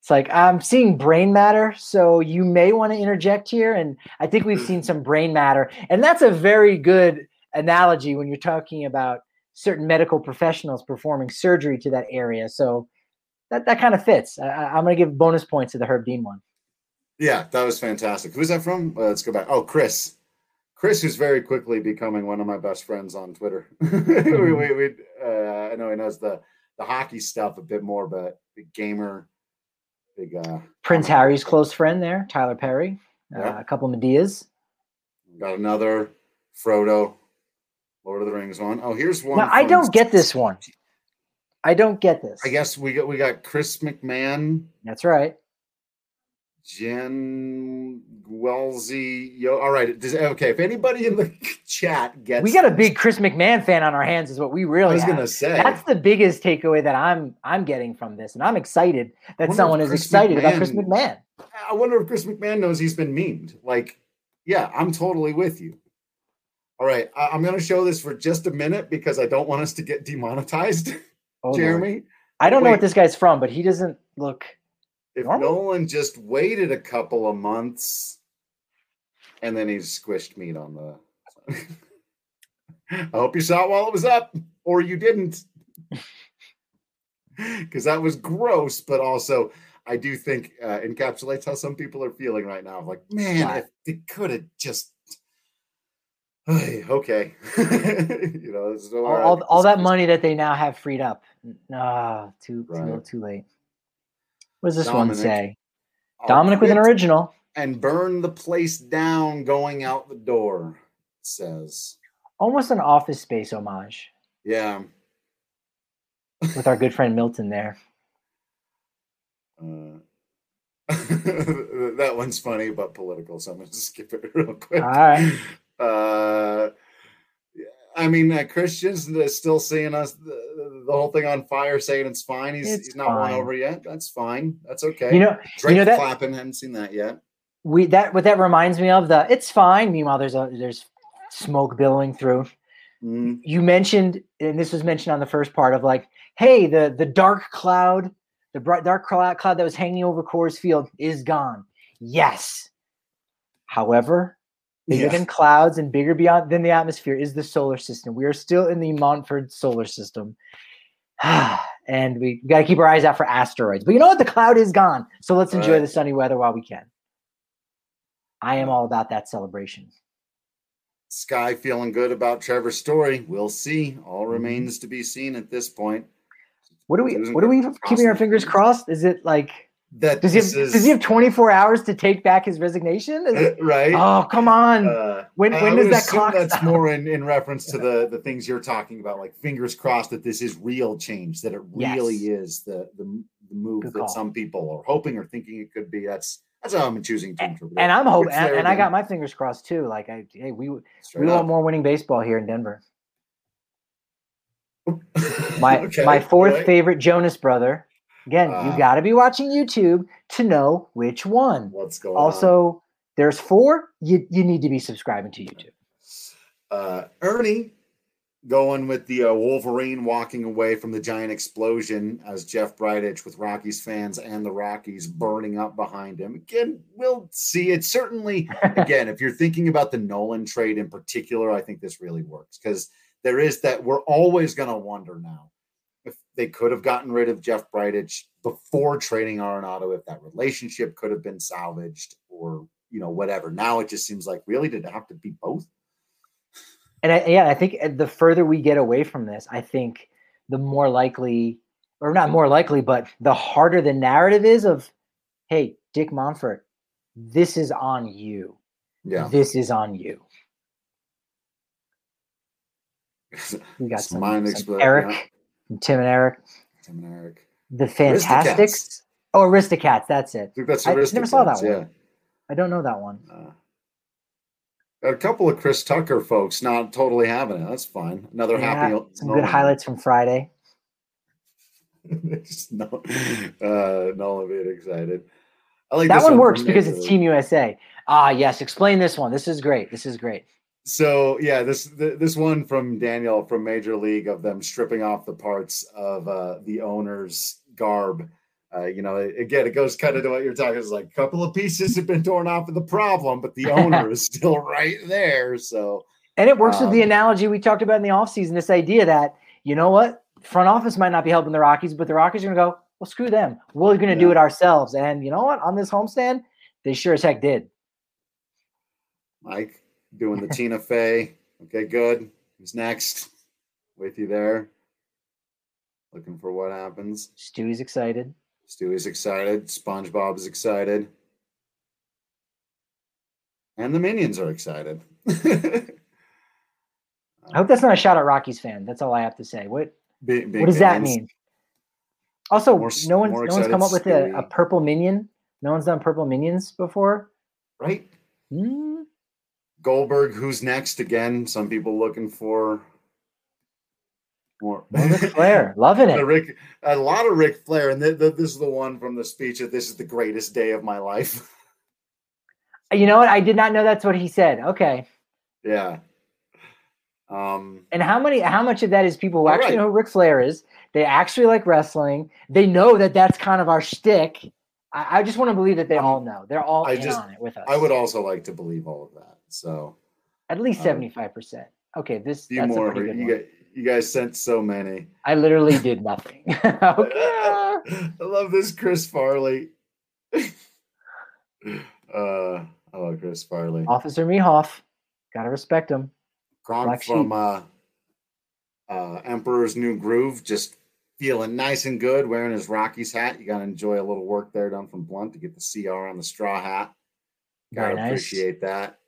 It's like I'm seeing brain matter, so you may want to interject here. And I think we've seen some brain matter, and that's a very good analogy when you're talking about certain medical professionals performing surgery to that area. So that that kind of fits. I, am going to give bonus points to the Herb Dean one. Yeah, that was fantastic. Who's that from? Uh, let's go back. Oh, Chris. Chris, who's very quickly becoming one of my best friends on Twitter. we, we, we uh, I know he knows the the hockey stuff a bit more, but big gamer, big uh, Prince Harry's close friend there, Tyler Perry. Uh, a couple of Madeas. Got another Frodo, Lord of the Rings one. Oh, here's one. Now, I don't get this one. I don't get this. I guess we got we got Chris McMahon. That's right. Jen Wellesley. Yo, all right. Does, okay, if anybody in the chat gets, we got a big Chris McMahon fan on our hands. Is what we really. I was have. gonna say that's the biggest takeaway that I'm I'm getting from this, and I'm excited that someone is excited McMahon, about Chris McMahon. I wonder if Chris McMahon knows he's been memed. Like, yeah, I'm totally with you. All right, I, am going to show this for just a minute because I don't want us to get demonetized. Oh, Jeremy, Lord. I don't Wait. know what this guy's from, but he doesn't look if Normal? Nolan just waited a couple of months and then he's squished meat on the. I hope you saw it while it was up, or you didn't. Because that was gross, but also I do think uh, encapsulates how some people are feeling right now. Like, man, if they could have just. okay, you know, all, all, all, that money that they now have freed up. Ah, too right. too, too late. What does this Dominic, one say? Dominic with an original. And burn the place down going out the door, says. Almost an office space homage. Yeah. with our good friend Milton there. Uh, that one's funny but political, so I'm going to skip it real quick. All right. Uh, I mean, uh, Christians still seeing us the, the, whole thing on fire, saying it's fine. He's it's he's not fine. won over yet. That's fine. That's okay. You know, Drake you know that clapping. Hadn't seen that yet. We that what that reminds me of the it's fine. Meanwhile, there's a there's smoke billowing through. Mhm. You mentioned, and this was mentioned on the first part of like, hey, the the dark cloud, the bright dark cloud, cloud that was hanging over Coors Field is gone. Yes. However, bigger Yeah. than clouds and bigger beyond than the atmosphere is the solar system. We are still in the Monfort solar system. and we got to keep our eyes out for asteroids. But you know what? The cloud is gone. So let's enjoy Right. the sunny weather while we can. I am all about that celebration. Sky feeling good about Trevor's story. We'll see. All Mm-hmm. remains to be seen at this point. What are we what are we keeping our fingers crossed? Is it like That does he have, is does he have 24 hours to take back his resignation? It- right. oh, come on. Uh, When- when does that clock That's stop? more in, in reference to the the things you're talking about. Like fingers crossed that this is real change. That it really Yes. is the the, the move Good that call. some people are hoping or thinking it could be. That's that's how I'm choosing to interpret it. and I'm hoping and, and I got my fingers crossed too. Like I hey, we we want more winning baseball here in Denver. My Okay, my fourth right. favorite Jonas brother. Again, Ah. you got to be watching YouTube to know which one. What's going on? Also, there's four. You you need to be subscribing to YouTube. uh, Ernie going with the uh, Wolverine walking away from the giant explosion as Jeff Bridich with Rockies fans and the Rockies burning up behind him. Again, we'll see. It certainly, again, if you're thinking about the Nolan trade in particular, I think this really works because there is that we're always going to wonder now they could have gotten rid of Jeff Bridich before trading Arenado, if that relationship could have been salvaged or, you know, whatever. Now it just seems like really did it have to be both? And I, yeah, I think the further we get away from this, I think the more likely, or not more likely, but the harder the narrative is of, hey, Dick Monfort, this is on you. Yeah. This is on you. We got some, mind some Eric, Tim and Eric, Tim and Eric. the Fantastics. Oh, Aristocats. That's it. That's I never saw that Aristocats, one. I don't know that one. Uh, a couple of Chris Tucker folks not totally having it. That's fine. Another happy. Yeah, some Nolan. good highlights from Friday. Just no, uh, Nolan being excited. I like That one from works because it's Team USA. Ah, yes. Explain this one. This is great. This is great. So yeah, this this one from Daniel from Major League of them stripping off the parts of uh, the owner's garb. Uh, you know, again, it goes kind of to what you're talking. It's like a couple of pieces have been torn off of the problem, but the owner is still right there. So And it works with the Um, analogy we talked about in the offseason this idea that, you know what? Front office might not be helping the Rockies, but the Rockies are going to go, well, screw them. We're going to do it ourselves. And you know what? On this homestand, they sure as heck did. Mike doing the Tina Fey. Okay, good. Who's next? With you there. Looking for what happens. Stewie's excited. Stewie's excited. SpongeBob's excited. And the minions are excited. I hope that's not a shout at Rockies fan. That's all I have to say. What Big- big what does that mean? Also, More no one's no one's come up with a, a purple minion. No one's done purple minions before. Right? Hmm. Goldberg, who's next again? Some people looking for more. Ric Flair, loving a, it. Rick, a lot of Ric Flair, and th- th- this is the one from the speech that this is the greatest day of my life. You know what? I did not know that's what he said. Okay. yeah. Um, And how many? How much of that is people who actually right. know who Ric Flair is? They actually like wrestling. They know that that's kind of our shtick. I, I just want to believe that they all know. They're all I in just- on it with us. I would also like to believe all of that. So at least um, seventy five percent. Okay, this few that's more. a pretty good You, guys, you guys sent so many. I literally did nothing. okay. I love this Chris Farley. uh, I love Chris Farley. Officer Mehoff, gotta respect him. Kronk from uh, uh, Emperor's New Groove, just feeling nice and good, wearing his Rockies hat. You got to enjoy a little work there done from Blunt to get the CR on the straw hat. Got Very to nice. appreciate that.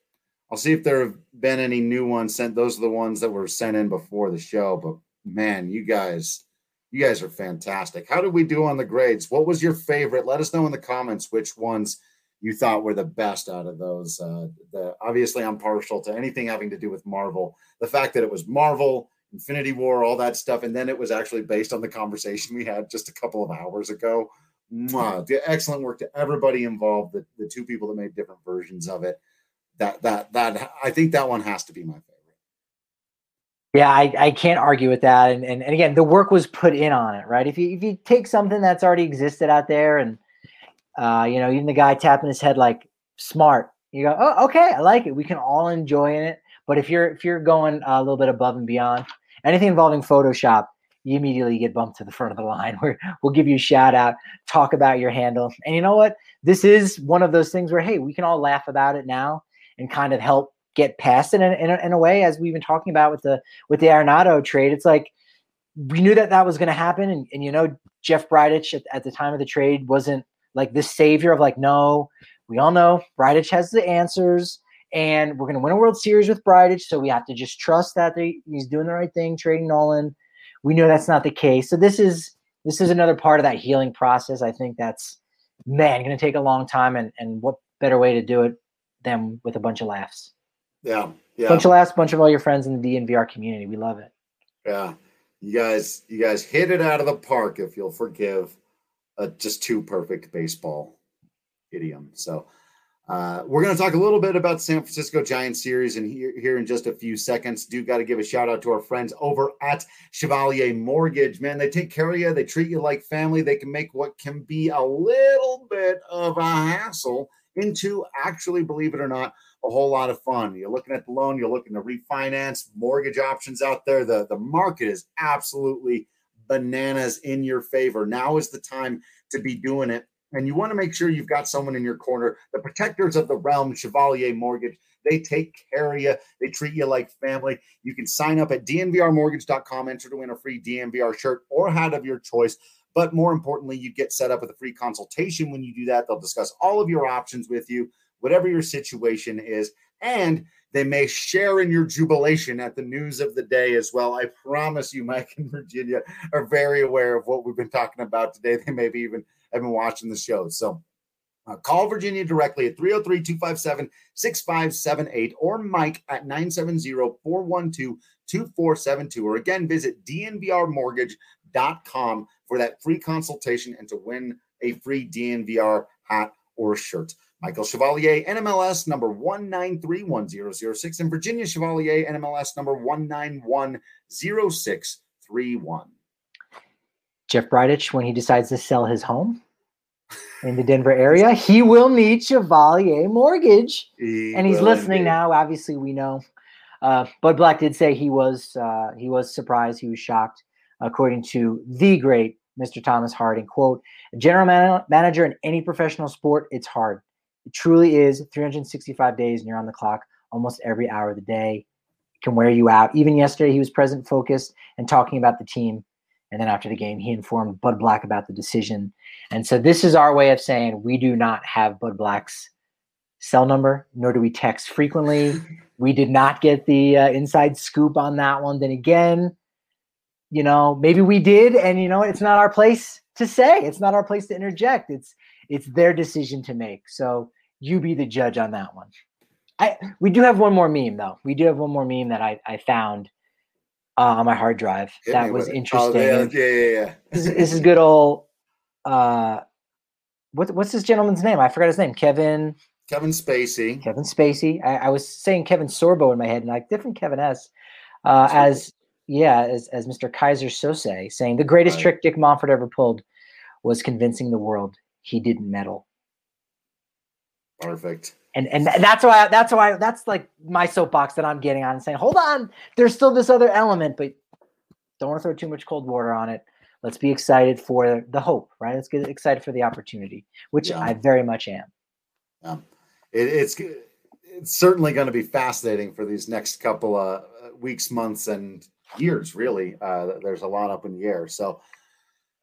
I'll see if there have been any new ones sent. Those are the ones that were sent in before the show. But man, you guys, you guys are fantastic. How did we do on the grades? What was your favorite? Let us know in the comments which ones you thought were the best out of those. Uh, the obviously, I'm partial to anything having to do with Marvel. The fact that it was Marvel, Infinity War, all that stuff, and then it was actually based on the conversation we had just a couple of hours ago. Mwah. Excellent work to everybody involved. The, the two people that made different versions of it. That that that I think that one has to be my favorite. Yeah, I, I can't argue with that. And, and and again, the work was put in on it, right? If you if you take something that's already existed out there, and uh, you know, even the guy tapping his head like smart, you go, oh, okay, I like it. We can all enjoy it. But if you're if you're going a little bit above and beyond, anything involving Photoshop, you immediately get bumped to the front of the line. Where we'll give you a shout out, talk about your handle, and you know what? This is one of those things where hey, we can all laugh about it now and kind of help get past it in, in, a, in a way as we've been talking about with the with the Arenado trade. It's like we knew that that was going to happen, and, and you know Jeff Bridich at, at the time of the trade wasn't like this savior of like no, we all know Bridich has the answers. And we're going to win a World Series with Bridich, so we have to just trust that they, he's doing the right thing, trading Nolan. We know that's not the case. So this is this is another part of that healing process. I think that's man going to take a long time, and and what better way to do it than with a bunch of laughs. Yeah. Yeah. Bunch of laughs, bunch of all your friends in the DNVR community. We love it. Yeah. You guys, you guys hit it out of the park if you'll forgive a just too perfect baseball idiom. So uh, we're going to talk a little bit about San Francisco Giants series and here, here in just a few seconds. Do got to give a shout out to our friends over at Chevalier Mortgage. Man, they take care of you. They treat you like family. They can make what can be a little bit of a hassle into actually, believe it or not, a whole lot of fun. You're looking at the loan, you're looking to refinance, mortgage options out there. The, the market is absolutely bananas in your favor. Now is the time to be doing it. And you want to make sure you've got someone in your corner. The protectors of the realm, Chevalier Mortgage, they take care of you. They treat you like family. You can sign up at dnvrmortgage.com, enter to win a free DNVR shirt or hat of your choice. But more importantly, you get set up with a free consultation when you do that. They'll discuss all of your options with you whatever your situation is. And they may share in your jubilation at the news of the day as well. I promise you, Mike and Virginia are very aware of what we've been talking about today. They maybe even have been watching the show. So uh, call Virginia directly at 303 257 6578 or Mike at 970 412 2472. Or again, visit dnvrmortgage.com for that free consultation and to win a free DNVR hat or shirt. Michael Chevalier, NMLS number 1931006, and Virginia Chevalier, NMLS number 1910631. Jeff Bridich, when he decides to sell his home in the Denver area, he will need Chevalier Mortgage. He and he's listening indeed. now. Obviously, we know. Uh, Bud Black did say he was uh, he was surprised, he was shocked, according to the great Mr. Thomas Harding. Quote, a general man- manager in any professional sport, it's hard. It truly is 365 days and you're on the clock almost every hour of the day. It can wear you out. Even yesterday, he was present, focused, and talking about the team. And then after the game, he informed Bud Black about the decision. And so this is our way of saying we do not have Bud Black's cell number, nor do we text frequently. we did not get the uh, inside scoop on that one. Then again, you know, maybe we did, and you know, it's not our place to say. It's not our place to interject. It's it's their decision to make. So you be the judge on that one. I we do have one more meme though. We do have one more meme that I I found uh, on my hard drive Hit that was interesting. Oh, yeah, yeah, yeah. This, this, is good old. Uh, what, what's this gentleman's name? I forgot his name. Kevin. Kevin Spacey. Kevin Spacey. I, I was saying Kevin Sorbo in my head, and like different Kevin S. Uh, as yeah, as as Mr. Keyser Söze saying the greatest right. trick Dick Monfort ever pulled was convincing the world he didn't meddle. Perfect. And and that's why that's why that's like my soapbox that I'm getting on and saying, hold on, there's still this other element, but don't want to throw too much cold water on it. Let's be excited for the hope, right? Let's get excited for the opportunity, which yeah. I very much am. Yeah. It, it's it's certainly going to be fascinating for these next couple of uh, weeks, months, and years. Really, uh, there's a lot up in the air. So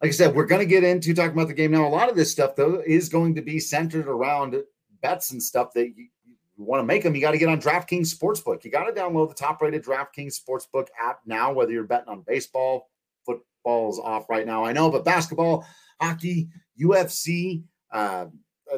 like I said, we're going to get into talking about the game now. A lot of this stuff, though, is going to be centered around bets and stuff that you, you want to make them. You got to get on DraftKings Sportsbook. You got to download the top rated DraftKings Sportsbook app now, whether you're betting on baseball, football's off right now, I know, but basketball, hockey, UFC, uh, uh,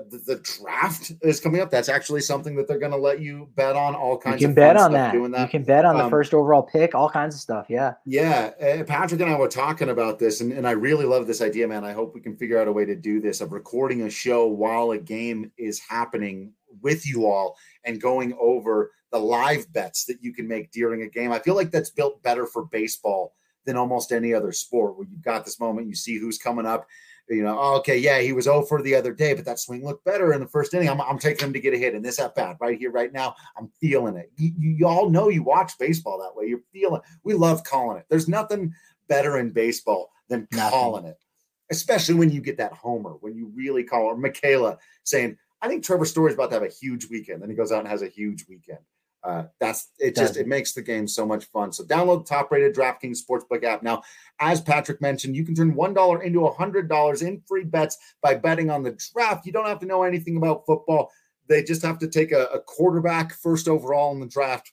the, the, draft is coming up. That's actually something that they're going to let you bet on. All kinds. You can of bet on that. Doing that. You can bet on um, the first overall pick. All kinds of stuff. Yeah. Yeah. Uh, Patrick and I were talking about this, and, and I really love this idea, man. I hope we can figure out a way to do this of recording a show while a game is happening with you all and going over the live bets that you can make during a game. I feel like that's built better for baseball than almost any other sport where you've got this moment, you see who's coming up. You know, oh, okay, yeah, he was 0 for the other day, but that swing looked better in the first inning. I'm, I'm taking him to get a hit in this at bat right here, right now. I'm feeling it. You, you, all know you watch baseball that way. You're feeling. We love calling it. There's nothing better in baseball than calling it, especially when you get that homer, when you really call or Michaela saying, I think Trevor Story's about to have a huge weekend. Then he goes out and has a huge weekend. Uh, that's it. Just it makes the game so much fun. So download the top-rated DraftKings Sportsbook app now. As Patrick mentioned, you can turn one dollar into a hundred dollars in free bets by betting on the draft. You don't have to know anything about football. They just have to take a, a quarterback first overall in the draft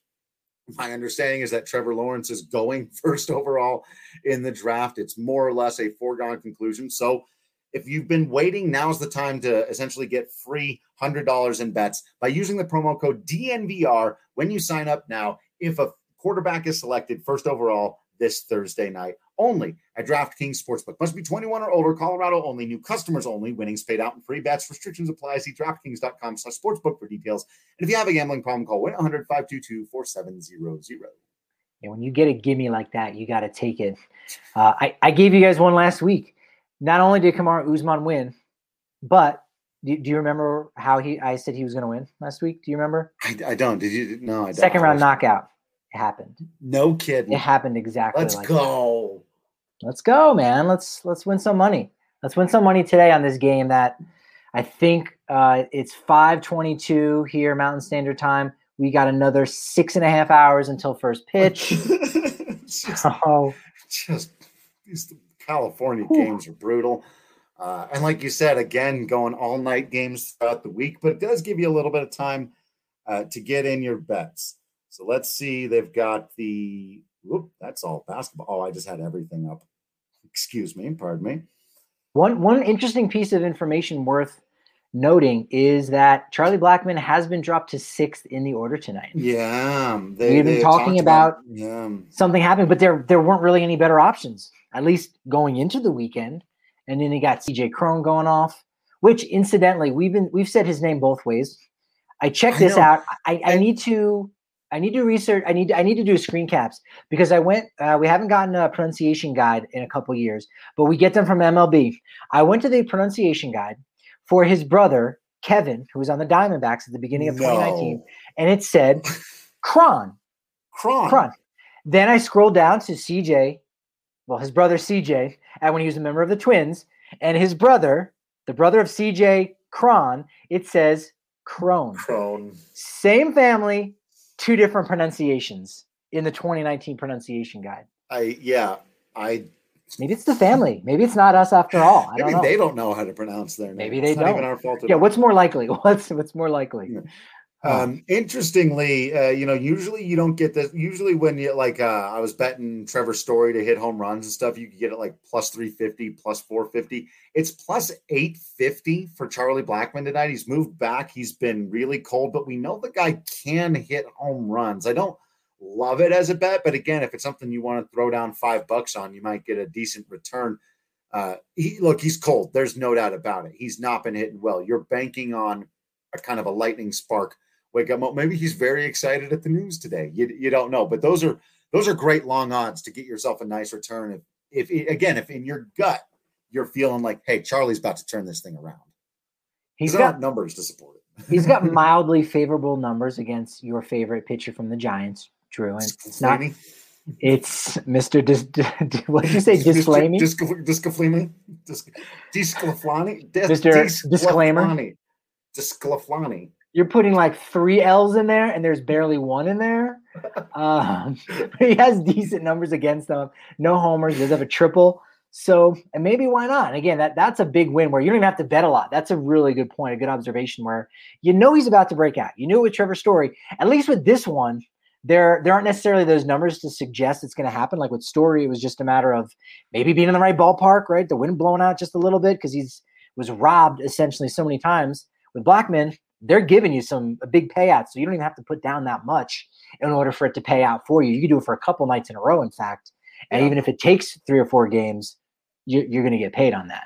my understanding is that Trevor Lawrence is going first overall in the draft. It's more or less a foregone conclusion. So if you've been waiting, now's the time to essentially get free $100 in bets by using the promo code DNVR when you sign up now. If a quarterback is selected first overall this Thursday night only at DraftKings Sportsbook. Must be 21 or older, Colorado only, new customers only, winnings paid out in free bets. Restrictions apply. See DraftKings.com slash sportsbook for details. And if you have a gambling problem, call 1 800 522 4700. And when you get a gimme like that, you got to take it. Uh, I, I gave you guys one last week. Not only did Kamaru Usman win, but do, do you remember how he? I said he was going to win last week. Do you remember? I, I don't. Did you? No, I don't. Second round knockout. It happened. No kidding. It happened exactly. Let's like go. That. Let's go, man. Let's let's win some money. Let's win some money today on this game that I think uh, it's 522 here Mountain Standard Time. We got another six and a half hours until first pitch. just, oh. just California Whew. games are brutal. Uh, and like you said, again, going all night games throughout the week, but it does give you a little bit of time uh, to get in your bets. So let's see. They've got the whoop, that's all basketball. Oh, I just had everything up. Excuse me, pardon me. One one interesting piece of information worth noting is that Charlie Blackmon has been dropped to sixth in the order tonight. Yeah, they, we've been talking about, about yeah. something happening, but there there weren't really any better options, at least going into the weekend. And then he got CJ Cron going off, which incidentally we've been we've said his name both ways. I checked this I out. I, I need to I need to research. I need to, I need to do screen caps because I went. Uh, we haven't gotten a pronunciation guide in a couple years, but we get them from MLB. I went to the pronunciation guide for his brother Kevin, who was on the Diamondbacks at the beginning of no. 2019, and it said Cron. Cron. Cron. Then I scrolled down to CJ, well, his brother CJ, and when he was a member of the Twins, and his brother, the brother of CJ Cron, it says Crone. Crone. Same family, two different pronunciations in the 2019 pronunciation guide. I yeah, I maybe it's the family. Maybe it's not us after all. I maybe don't they don't know how to pronounce their name. Maybe they it's don't. even our fault. Yeah, what's more likely? What's what's more likely? Yeah. Um, interestingly, uh, you know, usually you don't get this. Usually, when you like, uh, I was betting Trevor Story to hit home runs and stuff, you could get it like plus 350, plus 450. It's plus 850 for Charlie Blackmon tonight. He's moved back. He's been really cold, but we know the guy can hit home runs. I don't love it as a bet, but again, if it's something you want to throw down five bucks on, you might get a decent return. Uh, he look, he's cold. There's no doubt about it. He's not been hitting well. You're banking on a kind of a lightning spark wake up. Maybe he's very excited at the news today. You, you don't know, but those are those are great long odds to get yourself a nice return. If, if again, if in your gut you're feeling like, hey, Charlie's about to turn this thing around, he's got numbers to support it. he's got mildly favorable numbers against your favorite pitcher from the Giants, Drew, and it's not. It's Mr. Dis, what did you say? Disclaiming? Disclaiming? Disclaflani? Mr. Disclaimer? Disclaflani you're putting like three L's in there, and there's barely one in there. Um, he has decent numbers against them. No homers. Does have a triple. So, and maybe why not? And again, that that's a big win where you don't even have to bet a lot. That's a really good point, a good observation where you know he's about to break out. You knew it with Trevor Story. At least with this one, there there aren't necessarily those numbers to suggest it's going to happen. Like with Story, it was just a matter of maybe being in the right ballpark, right? The wind blowing out just a little bit because he's was robbed essentially so many times. With Blackmon, they're giving you some a big payout, so you don't even have to put down that much in order for it to pay out for you. You can do it for a couple nights in a row, in fact, and yeah. even if it takes three or four games, you, are going to get paid on that.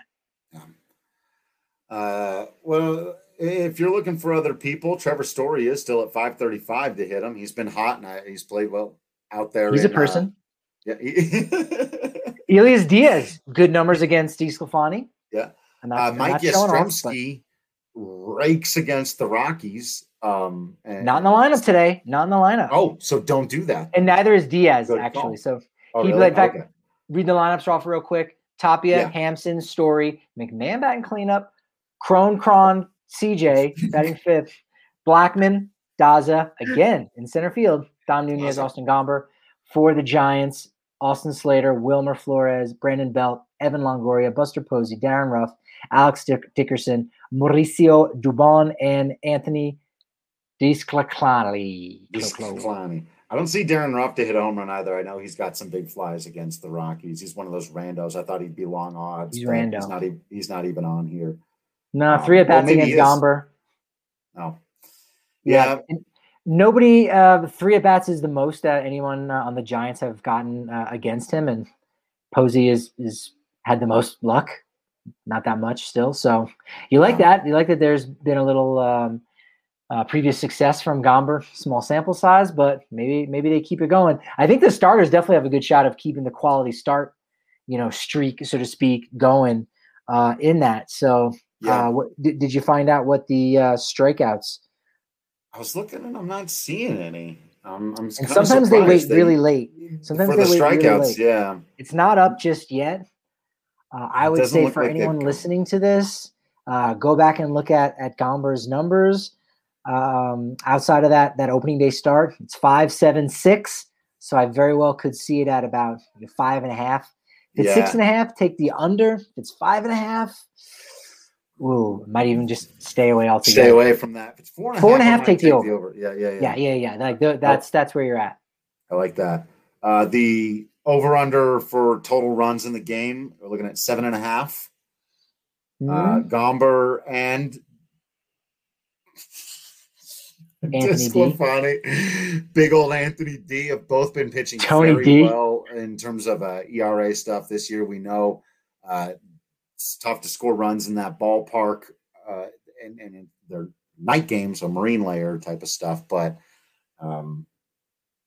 Uh, well, if you're looking for other people, Trevor Story is still at 535 to hit him. He's been hot and I, he's played well out there. He's in, a person. Uh, yeah. he- Elias Diaz, good numbers against DeSclafani. Yeah. I'm not, uh, I'm Mike not showing off, but Yastrzemski rakes against the Rockies. Um, and, not in the lineup today. Not in the lineup. Oh, so don't do that. And neither is Diaz, Good actually. call. So Oh, he really? played back- Okay. read the lineups off real quick. Tapia, Yeah. Hampson, Story, McMahon batting cleanup, Crone, Cron, CJ batting fifth, Blackmon, Daza again in center field, Dom Nunez. Austin Gomber for the Giants, Austin Slater, Wilmer Flores, Brandon Belt, Evan Longoria, Buster Posey, Darin Ruf, Alex Dick- Dickerson, Mauricio Dubon, and Anthony Disclaclani. This Kalani. I don't see Darin Ruf to hit a home run either. I know he's got some big flies against the Rockies. He's one of those randos. I thought he'd be long odds. He's rando. He's not. He's not even on here. No, Um, three at well, bats maybe against. Gomber. No. Yeah. Yeah. and Nobody, uh, three at bats is the most that anyone uh, on the Giants have gotten uh, against him, and Posey is is had the most luck. Not that much still, so you like that. You like that. There's been a little um, uh, previous success from Gomber, small sample size, but maybe maybe they keep it going. I think the starters definitely have a good shot of keeping the quality start, you know, streak so to speak, going uh, in that. So, Yeah. uh, what did, did you find out what the uh, strikeouts? I was looking and I'm not seeing any. Um, I'm And sometimes they wait surprised really late. Sometimes for they the wait really late. yeah. It's not up just yet. Uh, I It would say for like anyone listening to this, uh, go back and look at at Gomber's numbers. Um, outside of that, that opening day start, it's five, seven, six. So I very well could see it at about five and a half. If it's Yeah. and a half, take the under. If it's five and a half, ooh, might even just stay away altogether. Stay away from that. If it's four and a half, Four and a half, might take the over. Yeah, yeah, yeah. Yeah, yeah, yeah. Like th- that's that's where you're at. I like that. Uh, the over under for total runs in the game, we're looking at seven and a half. Uh, Mhm. Gomber and Anthony D. DeSclafani, big old Anthony D have both been pitching Tony very D. well in terms of uh, ERA stuff this year. We know uh, it's tough to score runs in that ballpark, uh, and, and in their night games, so marine layer type of stuff. But um,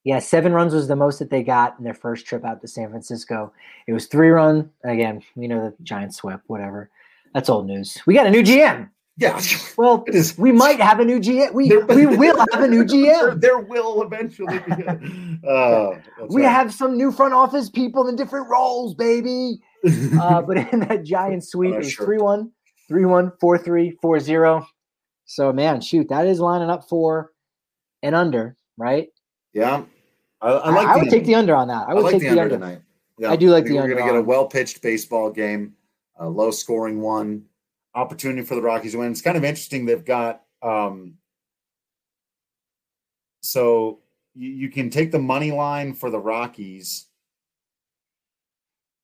Yeah, seven runs was the most that they got in their first trip out to San Francisco. It was three run. Again, we know the Giants swept, whatever. That's old news. We got a new GM. yeah, Well, it is. we might have a new GM. We, There- we will have a new GM. there will eventually be. A, uh, We right. have some new front office people in different roles, baby. Uh, but in that giant sweep, Oh, it was 3 1, 3 1, 4 3, 4 0. So, man, shoot, that is lining up for an under, right? yeah, I, I I, like. I the would take the under on that. I I would like take the the under, under. tonight. Yeah, I do like think the We're under going to get a well pitched baseball game, a low scoring one, opportunity for the Rockies to win. It's kind of interesting. They've got um, so you, you can take the money line for the Rockies.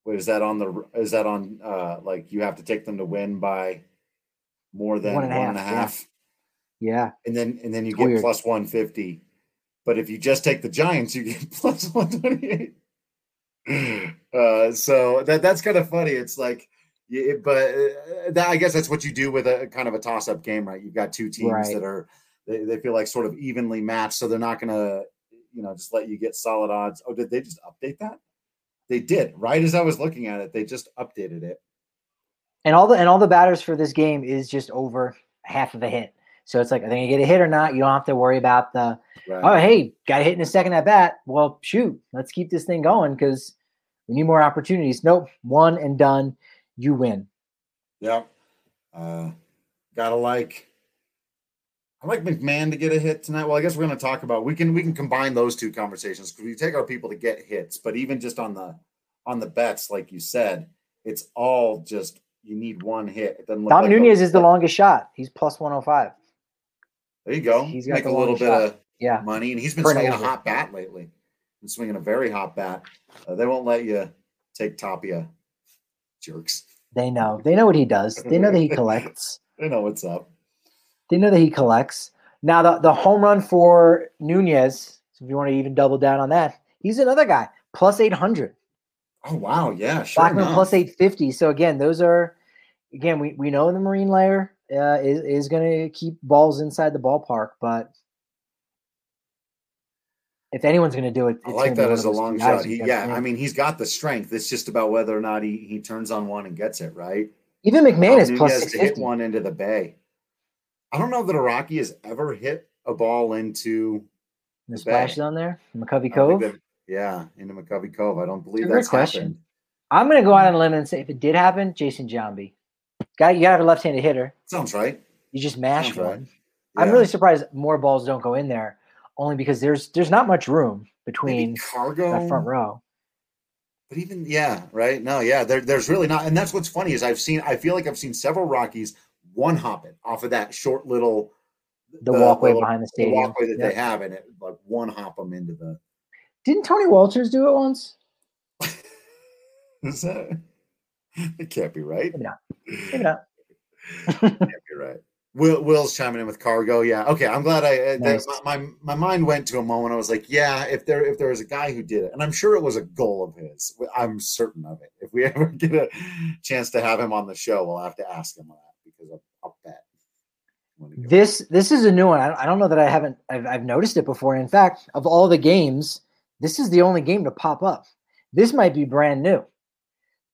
Wait, is that on the? Is that on? Uh, like you have to take them to win by more than One one and a and a half, yeah. Yeah. and then and then you It's get weird. plus one fifty. But if you just take the Giants, you get plus one twenty eight. Uh, so that that's kind of funny. It's like, yeah, but uh, that, I guess that's what you do with a kind of a toss up game, right? You've got two teams Right. that are they, they feel like sort of evenly matched, so they're not gonna, you know, just let you get solid odds. Oh, did they just update that? They did. Right as I was looking at it, they just updated it. And all the and all the batters for this game is just over half of a hit. So it's like, are they gonna get a hit or not? You don't have to worry about the Right. oh hey, got a hit in a second at bat. Well, shoot, let's keep this thing going because we need more opportunities. Nope, one and done. You win. Yep. Uh, gotta like. I like McMahon to get a hit tonight. Well, I guess we're going to talk about we can we can combine those two conversations because we take our people to get hits, but even just on the on the bets, like you said, it's all just you need one hit. It doesn't look Dom like a- Nunez is the longest shot. He's plus 105. There you go. He's got make a little bit shot. of Yeah. money, and he's been swinging a hot bat lately. Been swinging a very hot bat. Uh, they won't let you take Tapia, jerks. They know. They know what he does. They know that he collects. They know what's up. They know that he collects. Now the, the home run for Nunez, so if you want to even double down on that, he's another guy, plus 800. Oh wow, yeah, sure. Blackmon plus 850. So again, those are again, we, we know the marine layer uh, is is going to keep balls inside the ballpark, but if anyone's going to do it, I like that as a long shot. He, yeah, I mean, he's got the strength. It's just about whether or not he, he turns on one and gets it right. Even McMahon is plus to hit one into the bay. I don't know that a Rocky has ever hit a ball into the, splash zone there, McCovey Cove. That, yeah, into McCovey Cove. I don't believe that's question. Happened. I'm going to go out on a limb and say if it did happen, Jason Giambi. Guy, you got a left-handed hitter. Sounds right. You just mash one. Right. Yeah. I'm really surprised more balls don't go in there only because there's there's not much room between cargo that front row. But even yeah, right? No, yeah, there, there's really not, and that's what's funny is I've seen I feel like I've seen several Rockies one hop it off of that short little the, the walkway little, behind the stadium, the walkway that they have, and it like one hop them into the. Didn't Tony Wolters do it once? is that? It can't be right. Maybe not. Maybe not. can't be right. Will, Will's chiming in with cargo. Yeah. Okay. I'm glad I uh, nice. my, my, my mind went to a moment. I was like, yeah, if there if there was a guy who did it, and I'm sure it was a goal of his. I'm certain of it. If we ever get a chance to have him on the show, we'll have to ask him that because I'll, I'll bet. This this is a new one. I, I don't know that I haven't I've, I've noticed it before. In fact, of all the games, this is the only game to pop up. This might be brand new.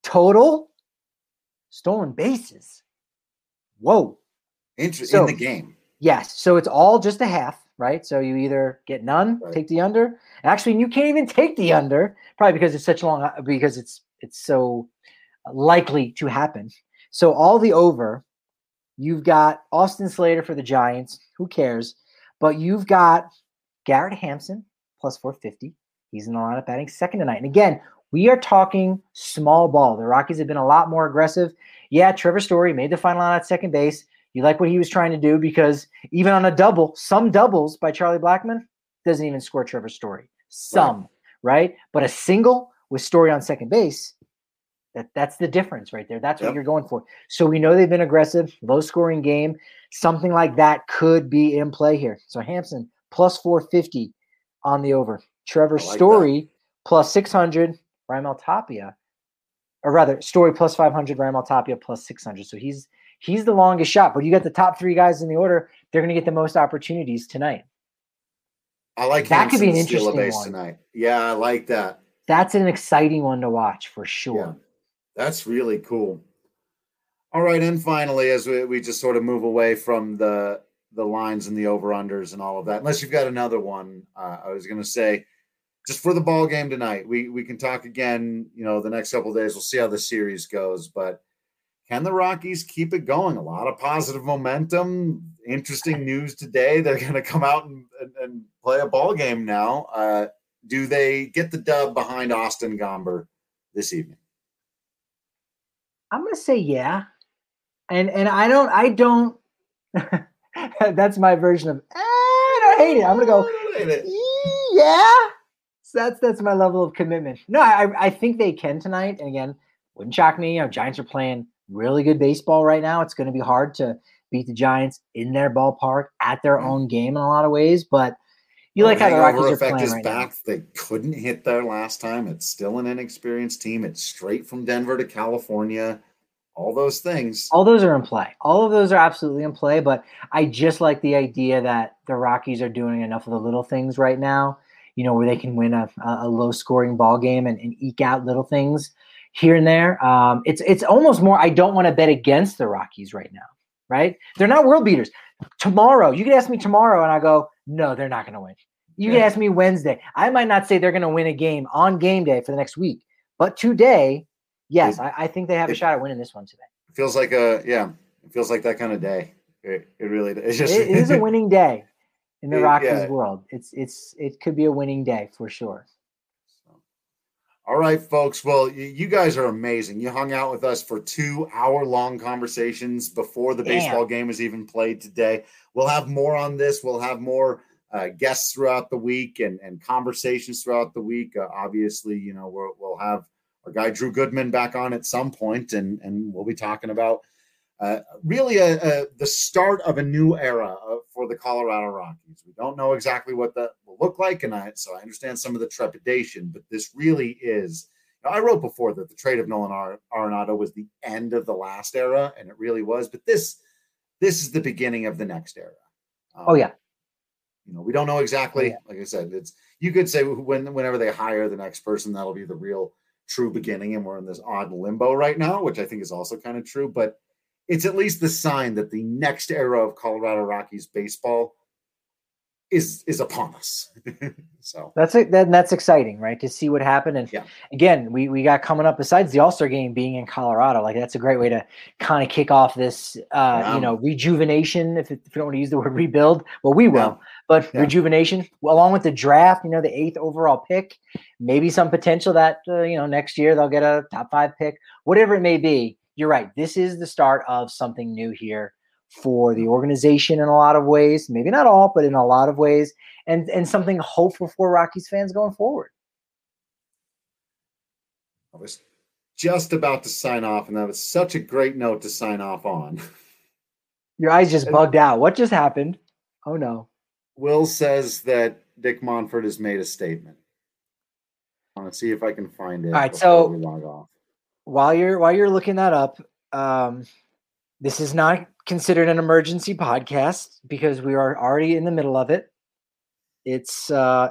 Total stolen bases. Whoa so, in the game. Yes. So it's all just a half, right? So you either get none, right. take the under. Actually, you can't even take the under, probably because it's such long uh, because it's it's so likely to happen. So all the over, you've got Austin Slater for the Giants. Who cares? But you've got Garrett Hampson plus 450. He's in the lineup batting second tonight. And again, we are talking small ball. The Rockies have been a lot more aggressive. Yeah, Trevor Story made the final out at second base. You like what he was trying to do because even on a double, some doubles by Charlie Blackmon doesn't even score Trevor Story. Some, right? right? But a single with Story on second base, that that's the difference right there. That's yep. what you're going for. So we know they've been aggressive, low scoring game. Something like that could be in play here. So Hampson plus 450 on the over. Trevor like Story that. plus 600. Raimel Tapia, or rather, Story plus 500. Raimel Tapia plus 600. So he's he's the longest shot. But you got the top three guys in the order; they're going to get the most opportunities tonight. I like that. Could be an interesting one tonight. Yeah, I like that. That's an exciting one to watch for sure. Yeah, that's really cool. All right, and finally, as we, we just sort of move away from the the lines and the over unders and all of that, unless you've got another one, uh, I was going to say just for the ball game tonight. We we can talk again. You know, the next couple days. We'll see how the series goes, but can the Rockies keep it going? A lot of positive momentum. Interesting news today. They're going to come out and, and, and, play a ball game now. Uh, do they get the dub behind Austin Gomber this evening? I'm going to say yeah, and and I don't I don't. that's my version of eh, I don't hate it. I'm going to go yeah. So that's that's my level of commitment. No, I I think they can tonight. And again, wouldn't shock me. You know, Giants are playing really good baseball right now. It's going to be hard to beat the Giants in their ballpark at their own game in a lot of ways, but you like how the Rockies are playing is right back. Now. They couldn't hit there last time. It's still an inexperienced team. It's straight from Denver to California. All those things. All those are in play. All of those are absolutely in play. But I just like the idea that the Rockies are doing enough of the little things right now. You know, where they can win a, a low scoring ball game and, and eke out little things here and there. Um, it's it's almost more. I don't want to bet against the Rockies right now. Right? They're not world beaters. Tomorrow, you can ask me tomorrow, and I go, no, they're not going to win. You can ask me Wednesday. I might not say they're going to win a game on game day for the next week, but today, yes, it, I, I, think they have it, a shot at winning this one today. Feels like a yeah. It feels like that kind of day. It, it really it's just it is a winning day in the Rockies yeah. world. It's it's it could be a winning day for sure. All right, folks. Well, you guys are amazing. You hung out with us for two hour long conversations before the Damn. baseball game was even played today. We'll have more on this. We'll have more uh, guests throughout the week and, and conversations throughout the week. Uh, obviously, you know, we will have our guy Drew Goodman back on at some point, and, and we'll be talking about uh, really a, a, the start of a new era for the Colorado Rockies. We don't know exactly what that will look like, and I so I understand some of the trepidation, but this really is. I wrote before that the trade of Nolan Arenado was the end of the last era, and it really was. But this this is the beginning of the next era. Um, Oh yeah, you know, we don't know exactly. yeah. Like I said, it's you could say when whenever they hire the next person, that'll be the real true beginning, and we're in this odd limbo right now, which I think is also kind of true. But it's at least the sign that the next era of Colorado Rockies baseball is is upon us. so that's it. That, that's exciting, right? To see what happened. And Yeah. again, we we got coming up. Besides the All Star game being in Colorado, like that's a great way to kind of kick off this, uh, Yeah. you know, rejuvenation. If, it- if you don't want to use the word rebuild, well, we will. Yeah. But rejuvenation, well, along with the draft, you know, the eighth overall pick, maybe some potential that uh, you know next year they'll get a top five pick, whatever it may be. You're right. This is the start of something new here for the organization in a lot of ways. Maybe not all, but in a lot of ways, and and something hopeful for Rockies fans going forward. I was just about to sign off, and that was such a great note to sign off on. Your eyes just bugged out. What just happened? Oh no. Will says that Dick Monfort has made a statement. I want to see if I can find it. All right, so- we log off. While you're while you're looking that up, um, this is not considered an emergency podcast because we are already in the middle of it. It's uh,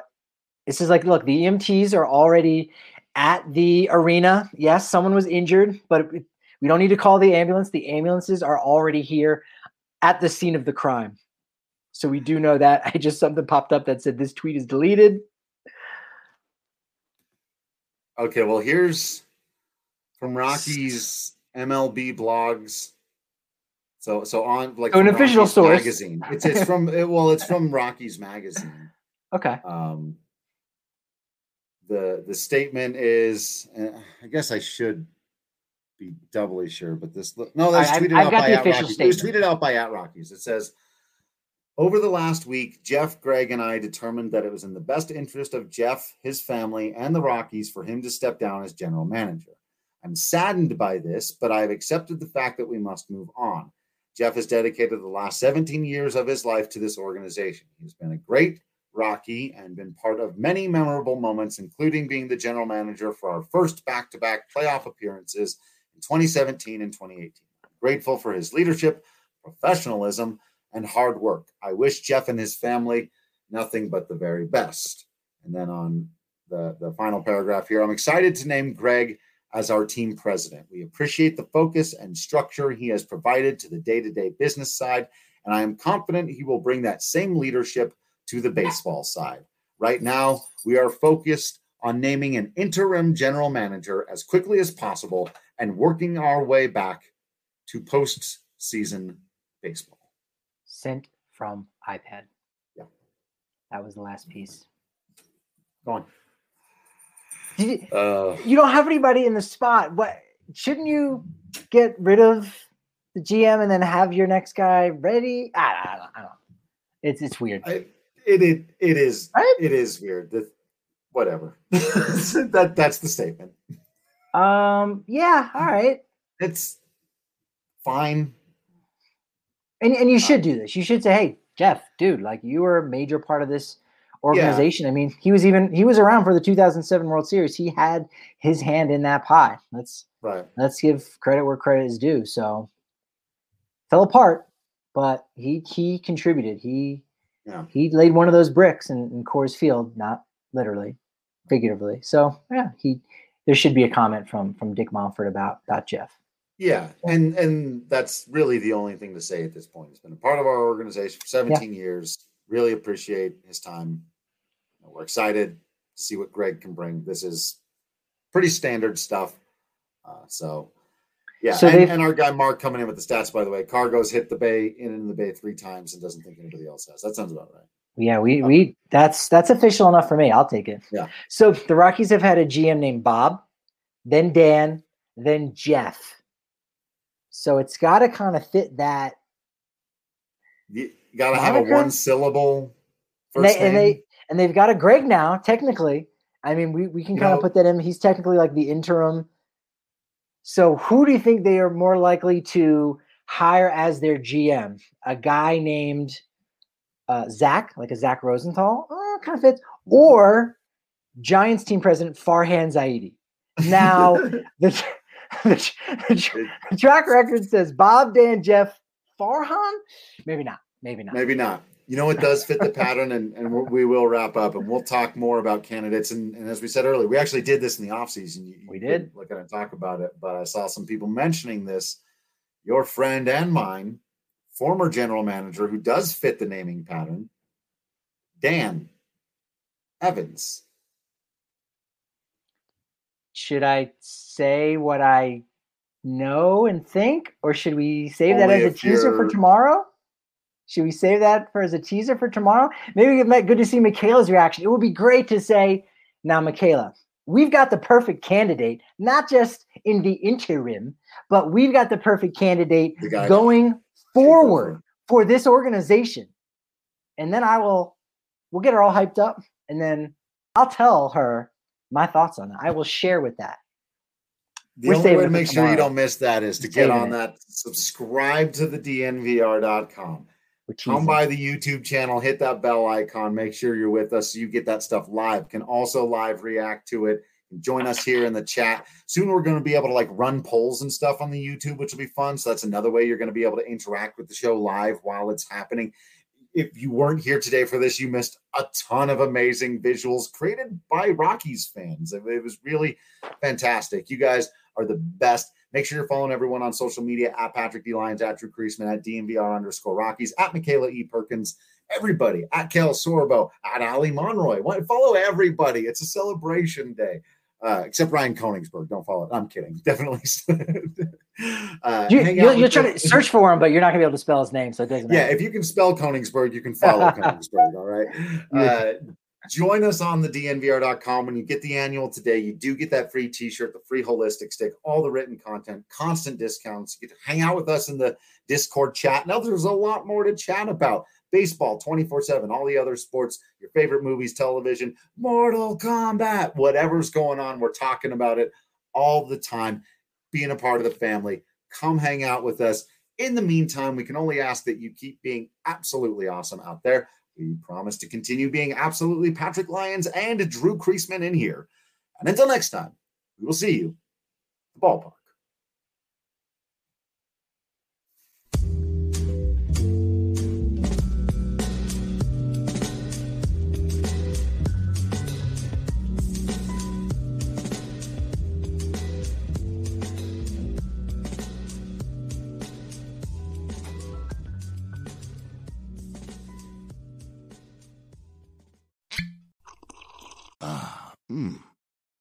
this is like look, the EMTs are already at the arena. Yes, someone was injured, but we don't need to call the ambulance. The ambulances are already here at the scene of the crime. So we do know that. I just something popped up that said this tweet is deleted. Okay, well, here's from Rockies MLB blogs. So, so on like So an official Rockies source. magazine. It's it's from it, well, it's from Rockies magazine. Okay. Um, the the statement is, uh, I guess I should be doubly sure, but this no, that's I- tweeted I've out by at Rockies. It was tweeted out by at Rockies. It says. Over the last week, Jeff, Greg, and I determined that it was in the best interest of Jeff, his family, and the Rockies for him to step down as general manager. I'm saddened by this, but I've accepted the fact that we must move on. Jeff has dedicated the last 17 years of his life to this organization. He's been a great Rocky and been part of many memorable moments, including being the general manager for our first back to back playoff appearances in 2017 and 2018. I'm grateful for his leadership, professionalism, and hard work. I wish Jeff and his family nothing but the very best. And then on the, the final paragraph here, I'm excited to name Greg as our team president. We appreciate the focus and structure he has provided to the day to day business side, and I am confident he will bring that same leadership to the baseball side. Right now, we are focused on naming an interim general manager as quickly as possible and working our way back to postseason baseball. Sent from iPad. Yeah. That was the last piece. Go on. Did you, Uh, you don't have anybody in the spot. What shouldn't you get rid of the GM and then have your next guy ready? I, I, don't, I don't know. It's it's weird. I, it, it it is Right? it is weird. That whatever. that that's the statement. Um. Yeah. All right. It's fine. And and you should do this. You should say, "Hey, Jeff, dude, like you were a major part of this organization. I mean, he was even he was around for the 2007 World Series. He had his hand in that pie. Let's Right. let's give credit where credit is due. So fell apart, but he he contributed. He Yeah. he laid one of those bricks in, in Coors Field, not literally, figuratively. So yeah, he there should be a comment from from Dick Monfort about about Jeff. Yeah, and and that's really the only thing to say at this point. He's been a part of our organization for 17 years. Really appreciate his time. We're excited to see what Greg can bring. This is pretty standard stuff. Uh, so yeah, So and, and our guy Mark coming in with the stats. By the way, Cargo's hit the bay in and in the bay three times and doesn't think anybody else has. That sounds about right. Yeah, we we that's that's official enough for me. I'll take it. Yeah. So the Rockies have had a GM named Bob, then Dan, then Jeff. So it's got to kind of fit that. You got to have a one syllable And first they, and name. And they've got a Greg now. Technically, I mean, we we can kind of put that in. He's technically like the interim. So who do you think they are more likely to hire as their GM? A guy named uh, Zach, like a Zach Rosenthal, uh, kind of fits, or Giants team president Farhan Zaidi. Now the, the, the track record says Bob, Dan, Jeff, Farhan? Maybe not. Maybe not. Maybe not. You know, it does fit the pattern, and, and we will wrap up and we'll talk more about candidates. And, and as we said earlier, we actually did this in the offseason. You, we did. We're going to talk about it, but I saw some people mentioning this. Your friend and mine, former general manager who does fit the naming pattern, Dan Evans. Should I say what I know and think, or should we save Only that as a teaser for tomorrow? Should we save that for as a teaser for tomorrow? Maybe it might be good to see Michaela's reaction. It would be great to say, now, Michaela, we've got the perfect candidate, not just in the interim, but we've got the perfect candidate going forward for this organization. And then I will, we'll get her all hyped up, and then I'll tell her my thoughts on it. I will share with that. The We're only way to make sure you don't miss that is to get on it. that, subscribe to the DNVR.com. Come by the YouTube channel, hit that bell icon, make sure you're with us so you get that stuff live. Can also live react to it. Join us here in the chat. Soon we're going to be able to like run polls and stuff on the YouTube, which will be fun. So that's another way you're going to be able to interact with the show live while it's happening. If you weren't here today for this, you missed a ton of amazing visuals created by Rockies fans. It was really fantastic. You guys are the best. Make sure you're following everyone on social media at Patrick D. Lyons, at Drew Creasman, at DNVR underscore Rockies, at Michaela E. Perkins, everybody, at Kel Sorbo, at Ali Monroy. Follow everybody. It's a celebration day. Uh, except Ryan Koenigsberg. Don't follow it. I'm kidding. Definitely. uh, you, you'll, you'll try to search for him, but you're not going to be able to spell his name. So it doesn't matter. Yeah, if you can spell Koenigsberg, you can follow Koenigsberg. All right. Uh, Join us on the DNVR.com. When you get the annual today, you do get that free t shirt, the free Holistik stick, all the written content, constant discounts. You get to hang out with us in the Discord chat. Now, there's a lot more to chat about baseball 24 7, all the other sports, your favorite movies, television, Mortal Kombat, whatever's going on. We're talking about it all the time. Being a part of the family, come hang out with us. In the meantime, we can only ask that you keep being absolutely awesome out there. We promise to continue being absolutely Patrick Lyons and Drew Creasman in here. And until next time, we will see you the ballpark.